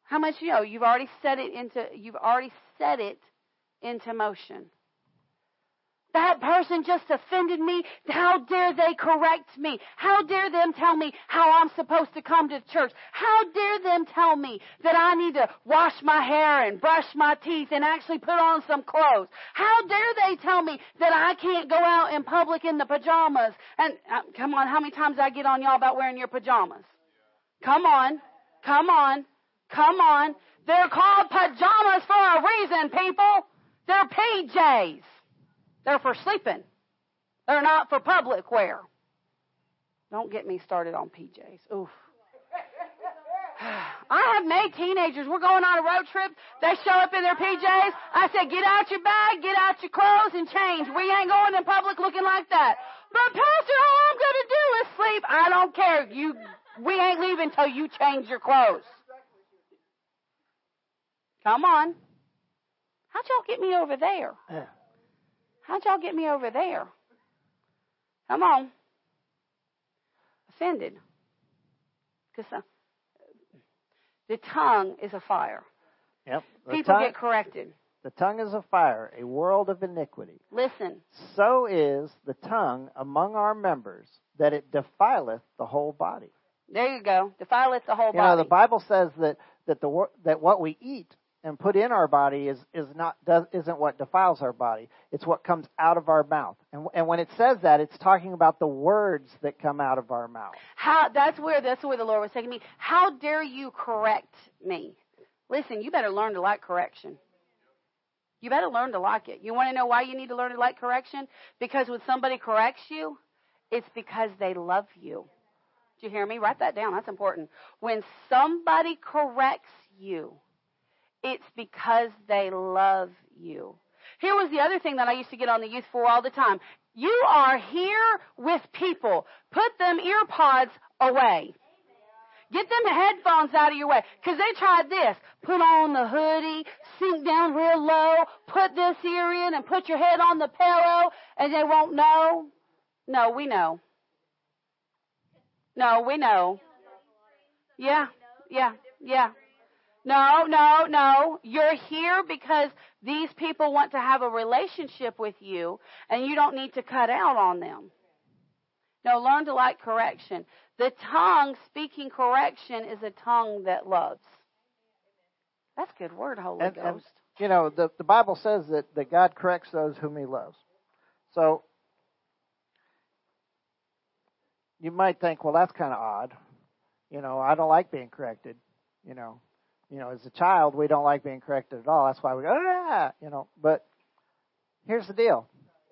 How much you know? You've already set it into you've already set it into motion. That person just offended me. How dare they correct me? How dare them tell me how I'm supposed to come to church? How dare them tell me that I need to wash my hair and brush my teeth and actually put on some clothes? How dare they tell me that I can't go out in public in the pajamas? And uh, come on, how many times I get on y'all about wearing your pajamas? Come on. Come on. Come on. They're called pajamas for a reason, people. They're PJs. They're for sleeping. They're not for public wear. Don't get me started on PJs. Oof. [sighs] I have made teenagers. We're going on a road trip. They show up in their PJs. I said, get out your bag, get out your clothes, and change. We ain't going in public looking like that. But Pastor, all I'm going to do is sleep. I don't care. You, we ain't leaving until you change your clothes. Come on. How'd y'all get me over there? How'd y'all get me over there? Come on. Offended. Because uh, the tongue is a fire. Yep. The People tongue, get corrected. the tongue is a fire, a world of iniquity. Listen, So is the tongue among our members, that it defileth the whole body. there you go. Defileth the whole You know, body. the Bible says that that the that what we eat and put in our body is is not does isn't what defiles our body. It's what comes out of our mouth. And and when it says that, it's talking about the words that come out of our mouth. How that's where that's where the Lord was taking me. How dare you correct me? Listen, you better learn to like correction. You better learn to like it. You want to know why you need to learn to like correction? Because when somebody corrects you, it's because they love you. Do you hear me? Write that down. That's important. When somebody corrects you, it's because they love you. Here was the other thing that I used to get on the youth for all the time. You are here with people. Put them ear pods away. Get them headphones out of your way. Because they tried this. Put on the hoodie, sink down real low, put this ear in, and put your head on the pillow, and they won't know. No, we know. No, we know. Yeah, yeah, yeah. No, no, no. You're here because these people want to have a relationship with you, and you don't need to cut out on them. No, learn to like correction. The tongue speaking correction is a tongue that loves. That's a good word, Holy And- Ghost. and, You know, the the Bible says that that God corrects those whom He loves. So you might think, well, that's kind of odd. You know, I don't like being corrected. You know, you know, as a child, we don't like being corrected at all. That's why we go, ah, you know. But here's the deal: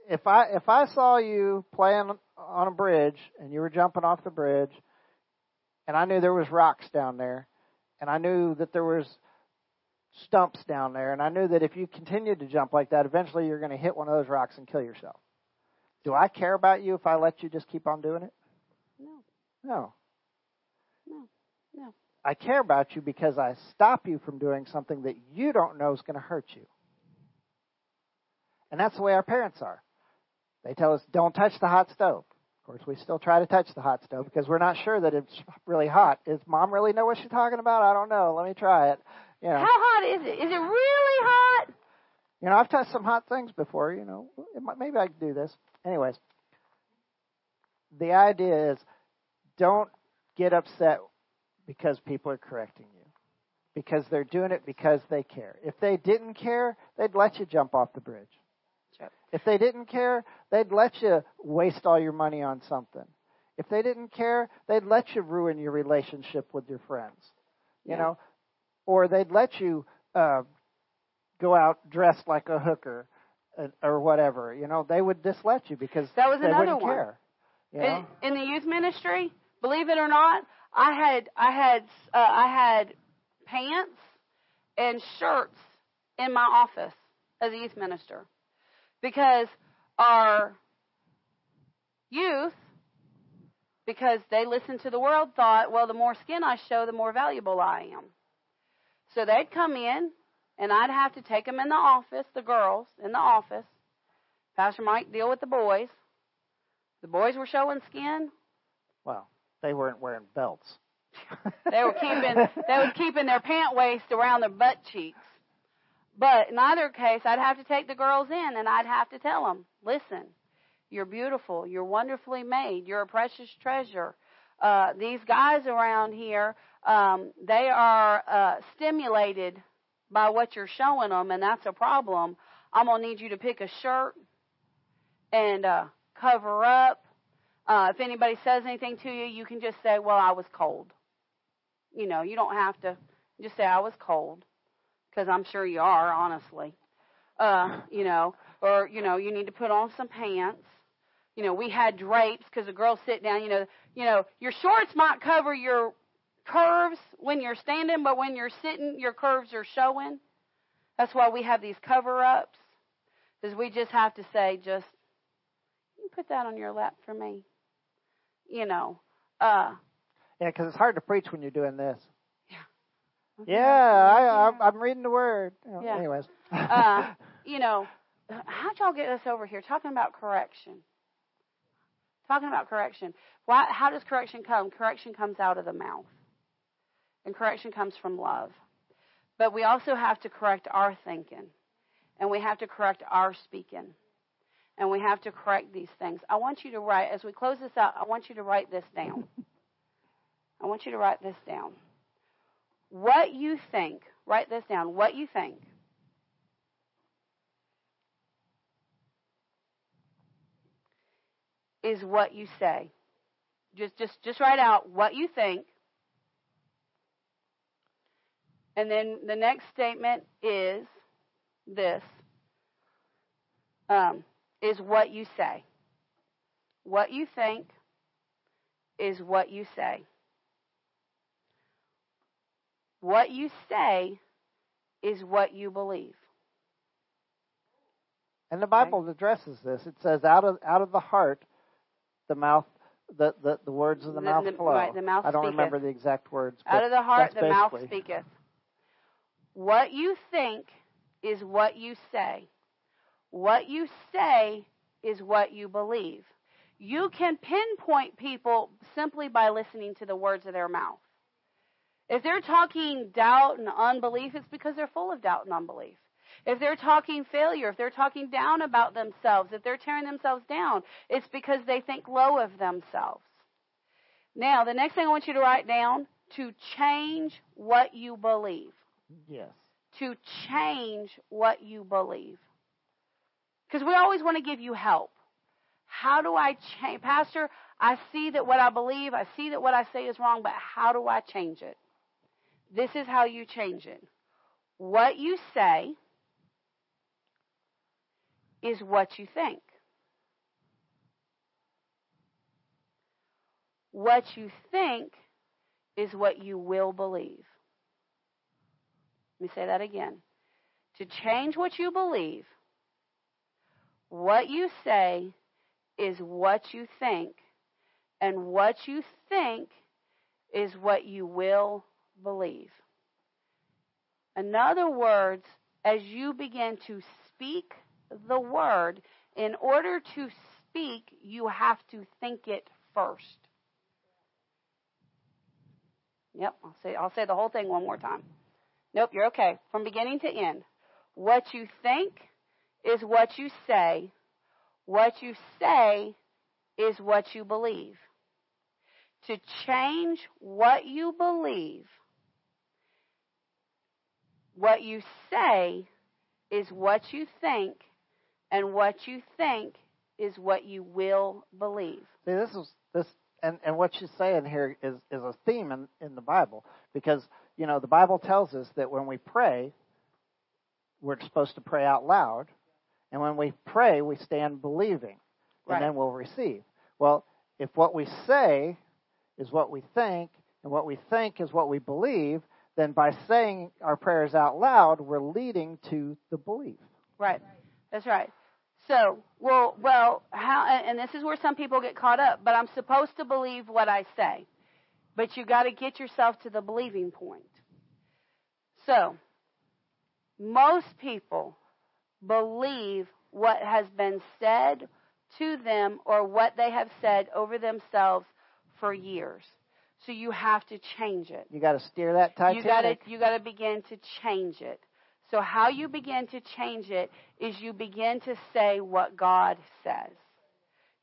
if I if I saw you playing on a bridge and you were jumping off the bridge, and I knew there was rocks down there, and I knew that there was stumps down there, and I knew that if you continued to jump like that, eventually you're going to hit one of those rocks and kill yourself. Do I care about you if I let you just keep on doing it? No, No. no, no. I care about you because I stop you from doing something that you don't know is going to hurt you. And that's the way our parents are. They tell us, don't touch the hot stove. Of course, we still try to touch the hot stove because we're not sure that it's really hot. Does mom really know what she's talking about? I don't know. Let me try it. You know, How hot is it? Is it really hot? you know, I've touched some hot things before. You know, it might, maybe I could do this. Anyways, the idea is, don't get upset because people are correcting you. Because they're doing it because they care. If they didn't care, they'd let you jump off the bridge. Sure. If they didn't care, they'd let you waste all your money on something. If they didn't care, they'd let you ruin your relationship with your friends. You Yeah. know, or they'd let you uh, go out dressed like a hooker uh, or whatever. You know, they would just let you because That was they another wouldn't one. care. You know? in, in the youth ministry, believe it or not, I had I had uh, I had pants and shirts in my office as a youth minister because our youth because they listened to the world thought, well, the more skin I show, the more valuable I am. So they'd come in, and I'd have to take them in the office, the girls in the office. Pastor Mike deal with the boys. The boys were showing skin. Well, they weren't wearing belts. [laughs] They were keeping they were keeping their pant waist around their butt cheeks. But in either case, I'd have to take the girls in and I'd have to tell them, listen, you're beautiful. You're wonderfully made. You're a precious treasure. Uh, these guys around here, um, they are uh, stimulated by what you're showing them, and that's a problem. I'm gonna need you to pick a shirt and uh, cover up. Uh, if anybody says anything to you, you can just say, "Well, I was cold." You know, you don't have to just say, "I was cold," because I'm sure you are, honestly. Uh, you know, or you know, you need to put on some pants you know, we had drapes because the girls sit down. You know, you know, your shorts might cover your curves when you're standing, but when you're sitting, your curves are showing. That's why we have these cover ups, because we just have to say, just you put that on your lap for me. You know. Uh, yeah, because it's hard to preach when you're doing this. Yeah. Okay. Yeah, I, I'm, I'm reading the word. Yeah. Anyways. uh, [laughs] you know, how'd y'all get us over here talking about correction? Talking about correction. Why, how does correction come? Correction comes out of the mouth. And correction comes from love. But we also have to correct our thinking. And we have to correct our speaking. And we have to correct these things. I want you to write, as we close this out, I want you to write this down. [laughs] I want you to write this down. What you think, write this down. What you think is what you say. Just just just write out what you think. And then the next statement is this um, is what you say. What you think is what you say. What you say is what you believe. And the Bible okay. addresses this. It says, "Out of out of the heart the mouth the, the, the words of the, the mouth the, flow. Right, the mouth I don't speaketh. remember the exact words. Out of the heart, the mouth speaketh. What you think is what you say. What you say is what you believe. You can pinpoint people simply by listening to the words of their mouth. If they're talking doubt and unbelief, it's because they're full of doubt and unbelief. If they're talking failure, if they're talking down about themselves, if they're tearing themselves down, it's because they think low of themselves. Now, the next thing I want you to write down to change what you believe. Yes. To change what you believe. Because we always want to give you help. How do I change? Pastor, I see that what I believe, I see that what I say is wrong, but how do I change it? This is how you change it. What you say is what you think. What you think is what you will believe. Let me say that again. To change what you believe, what you say is what you think, and what you think is what you will believe. In other words, as you begin to speak the word, in order to speak, you have to think it first. Yep, I'll say I'll say the whole thing one more time. Nope, you're okay. From beginning to end. What you think is what you say. What you say is what you believe. To change what you believe, what you say is what you think, and what you think is what you will believe. See, this is this, and and what she's saying here is is a theme in in the Bible because you know the Bible tells us that when we pray, we're supposed to pray out loud, and when we pray, we stand believing, and right. then we'll receive. Well, if what we say is what we think, and what we think is what we believe, then by saying our prayers out loud, we're leading to the belief. Right. That's right. So, well, well, how? And this is where some people get caught up. But I'm supposed to believe what I say. But you got to get yourself to the believing point. So, most people believe what has been said to them or what they have said over themselves for years. So you have to change it. You got to steer that Titanic. You got to you got to begin to change it. So, how you begin to change it is you begin to say what God says.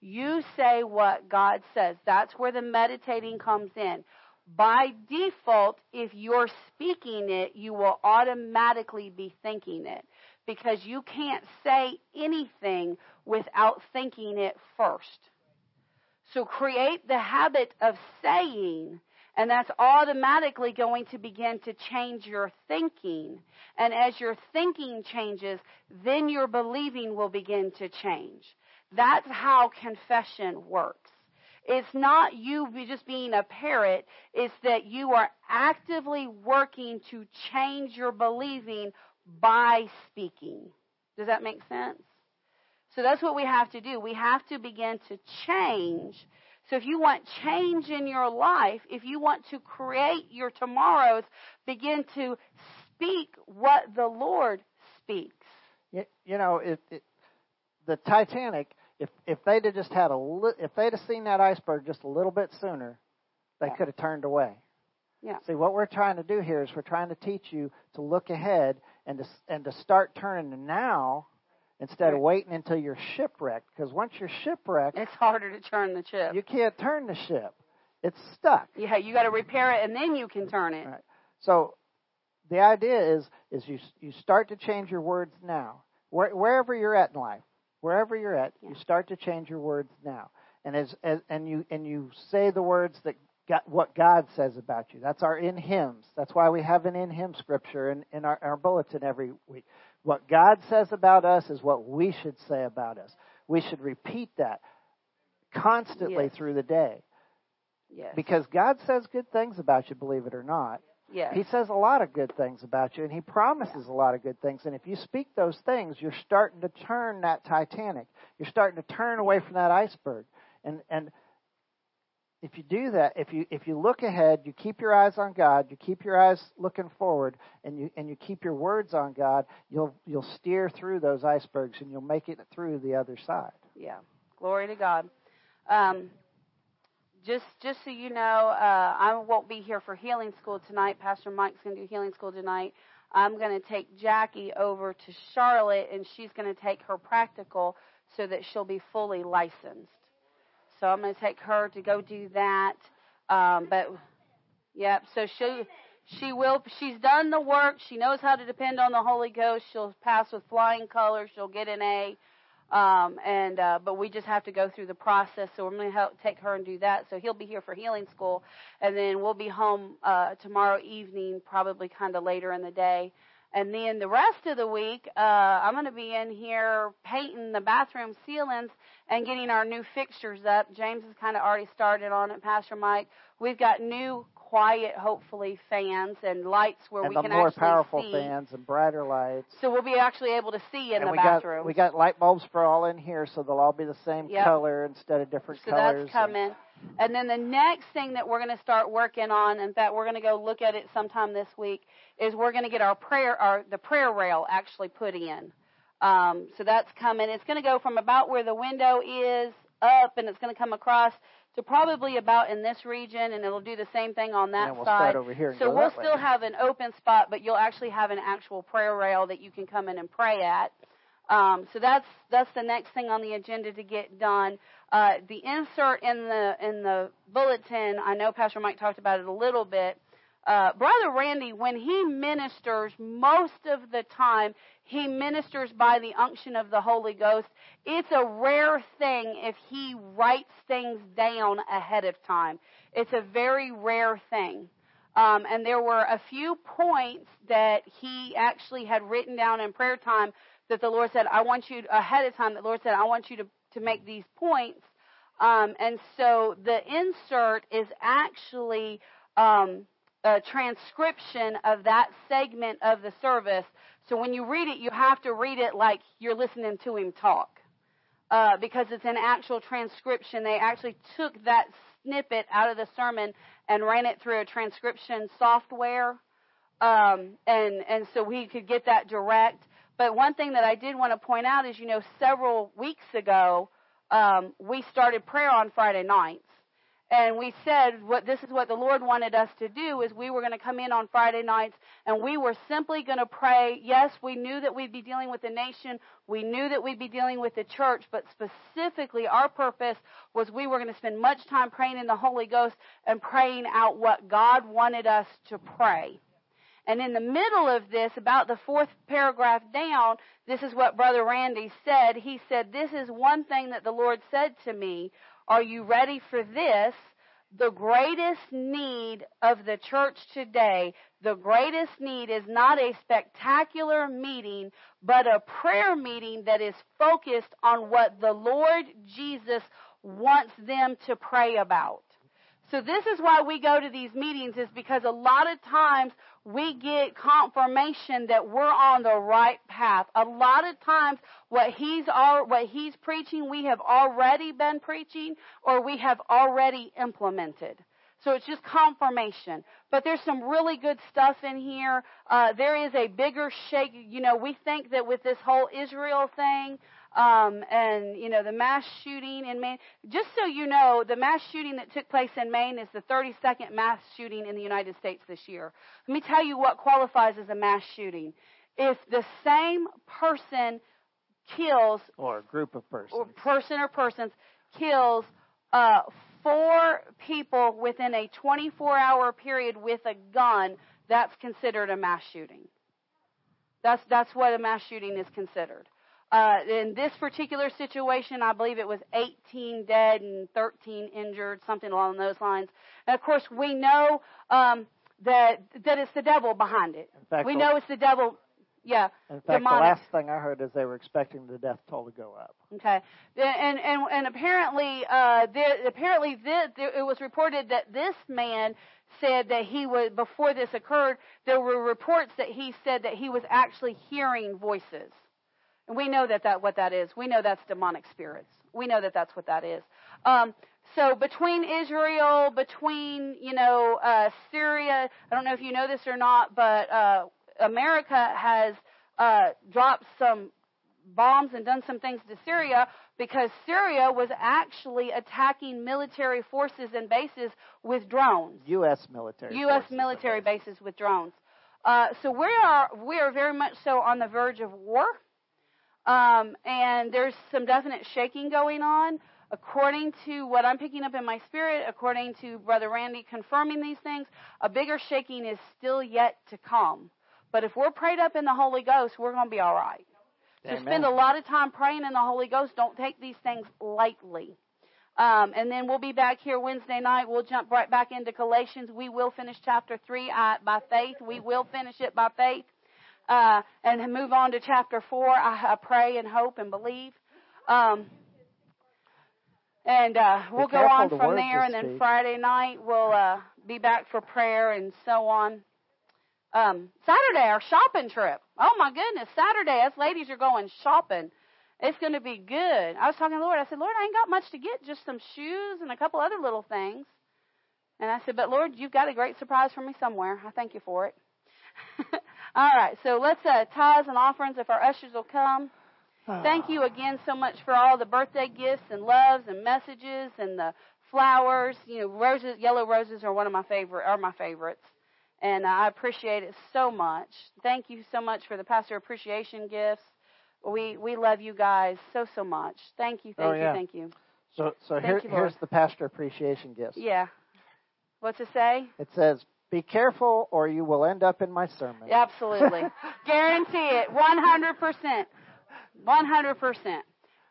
You say what God says. That's where the meditating comes in. By default, if you're speaking it, you will automatically be thinking it because you can't say anything without thinking it first. So create the habit of saying and that's automatically going to begin to change your thinking. And as your thinking changes, then your believing will begin to change. That's how confession works. It's not you just being a parrot, it's that you are actively working to change your believing by speaking. Does that make sense? So that's what we have to do. We have to begin to change so if you want change in your life, if you want to create your tomorrows, begin to speak what the Lord speaks. You, you know, it, it, the Titanic. If if they'd have just had a li- if they'd have seen that iceberg just a little bit sooner, they yeah. could have turned away. Yeah. See, what we're trying to do here is we're trying to teach you to look ahead and to and to start turning now instead of waiting until you're shipwrecked. Because once you're shipwrecked, it's harder to turn the ship. You can't turn the ship; it's stuck. Yeah, you got to repair it, and then you can turn it. Right. So, the idea is is you you start to change your words now, Where, wherever you're at in life, wherever you're at, yeah. you start to change your words now, and as, as and you and you say the words that what God says about you. That's our in hymns. That's why we have an in Him scripture in, in our, our bulletin every week. What God says about us is what we should say about us. We should repeat that constantly yes. through the day. Yes. Because God says good things about you, believe it or not. Yes. He says a lot of good things about you, and He promises a lot of good things. And if you speak those things, you're starting to turn that Titanic. You're starting to turn away from that iceberg. And and if you do that, if you if you look ahead, you keep your eyes on God, you keep your eyes looking forward, and you and you keep your words on God, you'll you'll steer through those icebergs and you'll make it through the other side. Yeah, glory to God. Um, just just so you know, uh, I won't be here for healing school tonight. Pastor Mike's going to do healing school tonight. I'm going to take Jackie over to Charlotte, and she's going to take her practical so that she'll be fully licensed. So I'm going to take her to go do that. Um, but yep. So she she will. She's done the work. She knows how to depend on the Holy Ghost. She'll pass with flying colors. She'll get an A. Um, and uh, but we just have to go through the process. So we're going to help take her and do that. So he'll be here for healing school, and then we'll be home uh, tomorrow evening, probably kind of later in the day. And then the rest of the week, uh, I'm going to be in here painting the bathroom ceilings and getting our new fixtures up. James has kind of already started on it, Pastor Mike. We've got new quiet, hopefully, fans and lights where and we can more actually powerful see. fans and brighter lights. So we'll be actually able to see in and the we bathroom. Got, we got light bulbs for all in here, so they'll all be the same yep. color instead of different so colors. So that's coming. And, and then the next thing that we're going to start working on, in fact, we're going to go look at it sometime this week, is we're going to get our prayer, our the prayer rail actually put in. Um, so that's coming. It's going to go from about where the window is up, and it's going to come across to probably about in this region, and it'll do the same thing on that we'll side. so we'll still way. have an open spot, but you'll actually have an actual prayer rail that you can come in and pray at. Um, so that's that's the next thing on the agenda to get done. Uh, the insert in the in the bulletin, I know Pastor Mike talked about it a little bit. Uh, Brother Randy, when he ministers, most of the time he ministers by the unction of the Holy Ghost. It's a rare thing if he writes things down ahead of time. It's a very rare thing. Um, and there were a few points that he actually had written down in prayer time that the Lord said, I want you, ahead of time, the Lord said, I want you to, to make these points. Um, and so the insert is actually um, a transcription of that segment of the service. So when you read it, you have to read it like you're listening to him talk. Uh, because it's an actual transcription. They actually took that snippet out of the sermon and ran it through a transcription software. Um, and, and so we could get that direct. But one thing that I did want to point out is, you know, several weeks ago, um, we started prayer on Friday nights. And we said what this is what the Lord wanted us to do is we were going to come in on Friday nights and we were simply going to pray. Yes, we knew that we'd be dealing with the nation. We knew that we'd be dealing with the church, but specifically our purpose was we were going to spend much time praying in the Holy Ghost and praying out what God wanted us to pray. And in the middle of this, about the fourth paragraph down, this is what Brother Randy said. He said, This is one thing that the Lord said to me are you ready for this? The greatest need of the church today, the greatest need is not a spectacular meeting, but a prayer meeting that is focused on what the Lord Jesus wants them to pray about. So this is why we go to these meetings is because a lot of times we get confirmation that we're on the right path. A lot of times what he's what he's preaching we have already been preaching or we have already implemented. So it's just confirmation. But there's some really good stuff in here. Uh, there is a bigger shake. You know, we think that with this whole Israel thing, um, and you know the mass shooting in Maine. Just so you know, the mass shooting that took place in Maine is the 32nd mass shooting in the United States this year. Let me tell you what qualifies as a mass shooting. If the same person kills, or a group of persons, or person or persons kills uh, four people within a 24-hour period with a gun, that's considered a mass shooting. That's that's what a mass shooting is considered. Uh, in this particular situation, I believe it was 18 dead and 13 injured, something along those lines. And of course, we know um, that that it's the devil behind it. Fact, we know it's the devil. Yeah. In fact, demonic. the last thing I heard is they were expecting the death toll to go up. Okay, and and and apparently, uh, there, apparently, this, there, it was reported that this man said that he was before this occurred. There were reports that he said that he was actually hearing voices. And we know that, that what that is. We know that's demonic spirits. We know that that's what that is. Um, so between Israel, between you know uh, Syria, I don't know if you know this or not, but uh, America has uh, dropped some bombs and done some things to Syria because Syria was actually attacking military forces and bases with drones. U.S. military. U.S. military bases with drones. Uh, so we are we are very much so on the verge of war. Um, and there's some definite shaking going on. According to what I'm picking up in my spirit, according to Brother Randy confirming these things, a bigger shaking is still yet to come. But if we're prayed up in the Holy Ghost, we're going to be all right. So spend a lot of time praying in the Holy Ghost. Don't take these things lightly. Um, and then we'll be back here Wednesday night. We'll jump right back into Galatians. We will finish chapter 3 uh, by faith. We will finish it by faith uh, and move on to chapter four. I, I pray and hope and believe. Um, and uh, we'll go on from there, and then. Friday night we'll uh, be back for prayer and so on. Um, Saturday, our shopping trip. Oh my goodness, Saturday, us ladies are going shopping. It's going to be good. I was talking to the Lord. I said, Lord, I ain't got much to get, just some shoes and a couple other little things. And I said, but Lord, you've got a great surprise for me somewhere. I thank you for it. [laughs] All right, so let's uh, tithes and offerings if our ushers will come. Thank you again so much for all the birthday gifts and loves and messages and the flowers. You know, roses, yellow roses are one of my favorite, are my favorites, and I appreciate it so much. Thank you so much for the pastor appreciation gifts. We we love you guys so so much. Thank you, thank oh, yeah. you, thank you. So so here, you, here's the pastor appreciation gifts. Yeah. What's it say? It says be careful or you will end up in my sermon. Absolutely. [laughs] Guarantee it. 100%. 100%.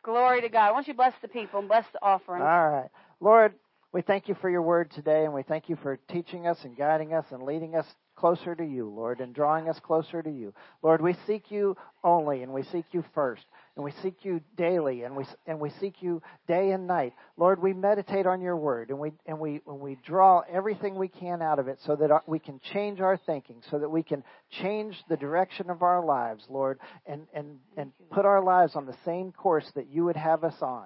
Glory to God. Why don't you bless the people and bless the offering? All right. Lord, we thank you for your word today and we thank you for teaching us and guiding us and leading us closer to you, Lord, and drawing us closer to you. Lord, we seek you only and we seek you first and we seek you daily and we and we seek you day and night. Lord, we meditate on your word and we and we and we draw everything we can out of it so that we can change our thinking, so that we can change the direction of our lives, Lord, and and and put our lives on the same course that you would have us on.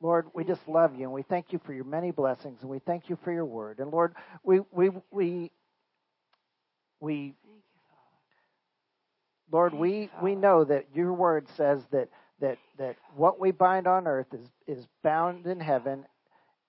Lord, we just love you and we thank you for your many blessings and we thank you for your word. And Lord, we we we we Lord, we, we know that your word says that, that, that what we bind on earth is, is bound in heaven,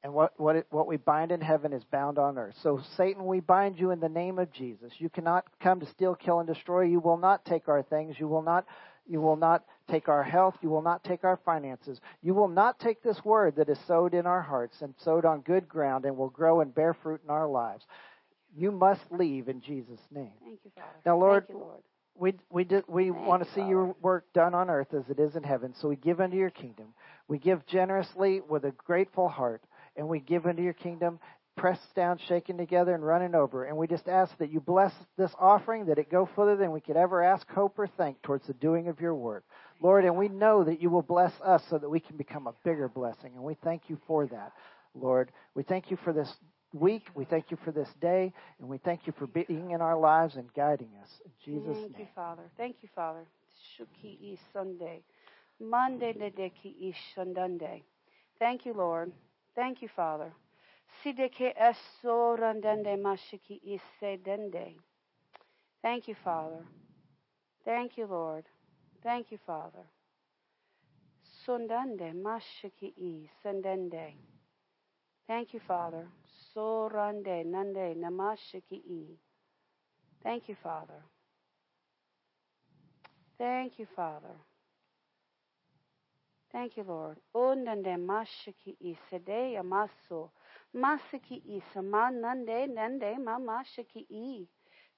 And what, what, it, what we bind in heaven is bound on earth. So, Satan, we bind you in the name of Jesus. You cannot come to steal, kill, and destroy. You will not take our things. You will not, you will not take our health. You will not take our finances. You will not take this word that is sowed in our hearts and sowed on good ground and will grow and bear fruit in our lives. You must leave in Jesus' name. Thank you, Father. Now, Lord, you, Lord. we we did, we Thank want to you, see Father. your work done on earth as it is in heaven. So we give unto your kingdom. We give generously with a grateful heart, and we give unto your kingdom, pressed down, shaken together, and running over. And we just ask that you bless this offering, that it go further than we could ever ask, hope, or think towards the doing of your work, Lord. And we know that you will bless us so that we can become a bigger blessing, and we thank you for that, Lord. We thank you for this week. We thank you for this day, and we thank you for being in our lives and guiding us. In Jesus' Thank you. Father. Thank you, Father. Shuki i Sunday. Monday de de ki i Shundande. Thank you, Lord. Thank you, Father. Sideke eso randande mashiki i sedende. Thank you, Father. Thank you, Lord. Thank you, Father. Sundande mashiki i sendende. Thank you, Father. Sorande nande namashiki. Thank you, Father. Thank you, Father. Thank you, Lord. Ondande mashiki i sede amaso. Masiki i samanande nande nande mamashiki i.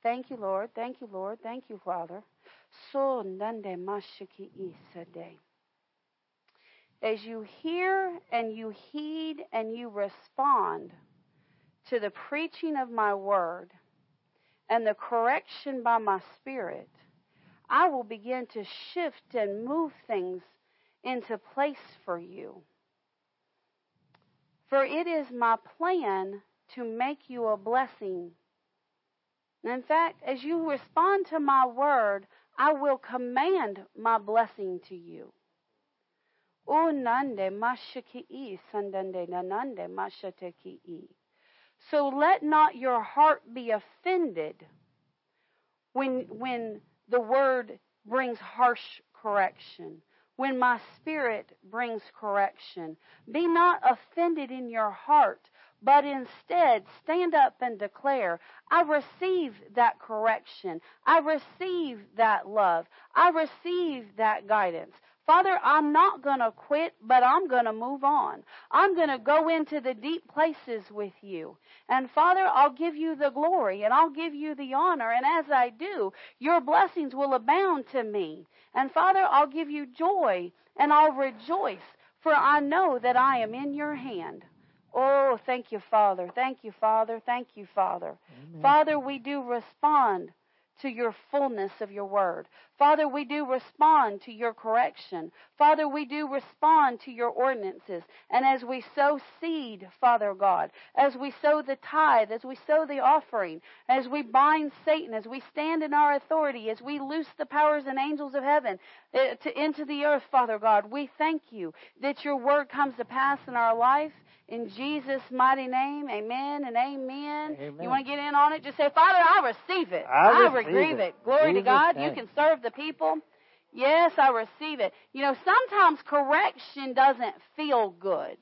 Thank you, Lord. Thank you, Lord. Thank you, Father. So nande mashiki i sede. As you hear and you heed and you respond to the preaching of my word and the correction by my spirit, I will begin to shift and move things into place for you. For it is my plan to make you a blessing. And in fact, as you respond to my word, I will command my blessing to you. O nande, Unande mashiki sandande nanande mashateki So let not your heart be offended when when the word brings harsh correction, when my spirit brings correction. Be not offended in your heart, but instead stand up and declare, I receive that correction. I receive that love. I receive that guidance. Father, I'm not going to quit, but I'm going to move on. I'm going to go into the deep places with you. And Father, I'll give you the glory and I'll give you the honor. And as I do, your blessings will abound to me. And Father, I'll give you joy and I'll rejoice, for I know that I am in your hand. Oh, thank you, Father. Thank you, Father. Thank you, Father. Amen. Father, we do respond to your fullness of your word. Father, we do respond to your correction. Father, we do respond to your ordinances. And as we sow seed, Father God, as we sow the tithe, as we sow the offering, as we bind Satan, as we stand in our authority, as we loose the powers and angels of heaven Uh, to, into the earth, Father God, we thank you that your word comes to pass in our life. In Jesus' mighty name, amen and amen. Amen. You want to get in on it? Just say, Father, I receive it. I receive receive it. it. Glory to God. name. You can serve the people. Yes, I receive it. You know, sometimes correction doesn't feel good.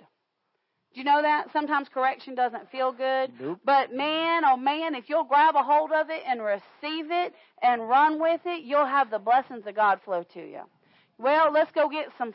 Do you know that? Sometimes correction doesn't feel good. Nope. But man, oh man, if you'll grab a hold of it and receive it and run with it, you'll have the blessings of God flow to you. Well, let's go get some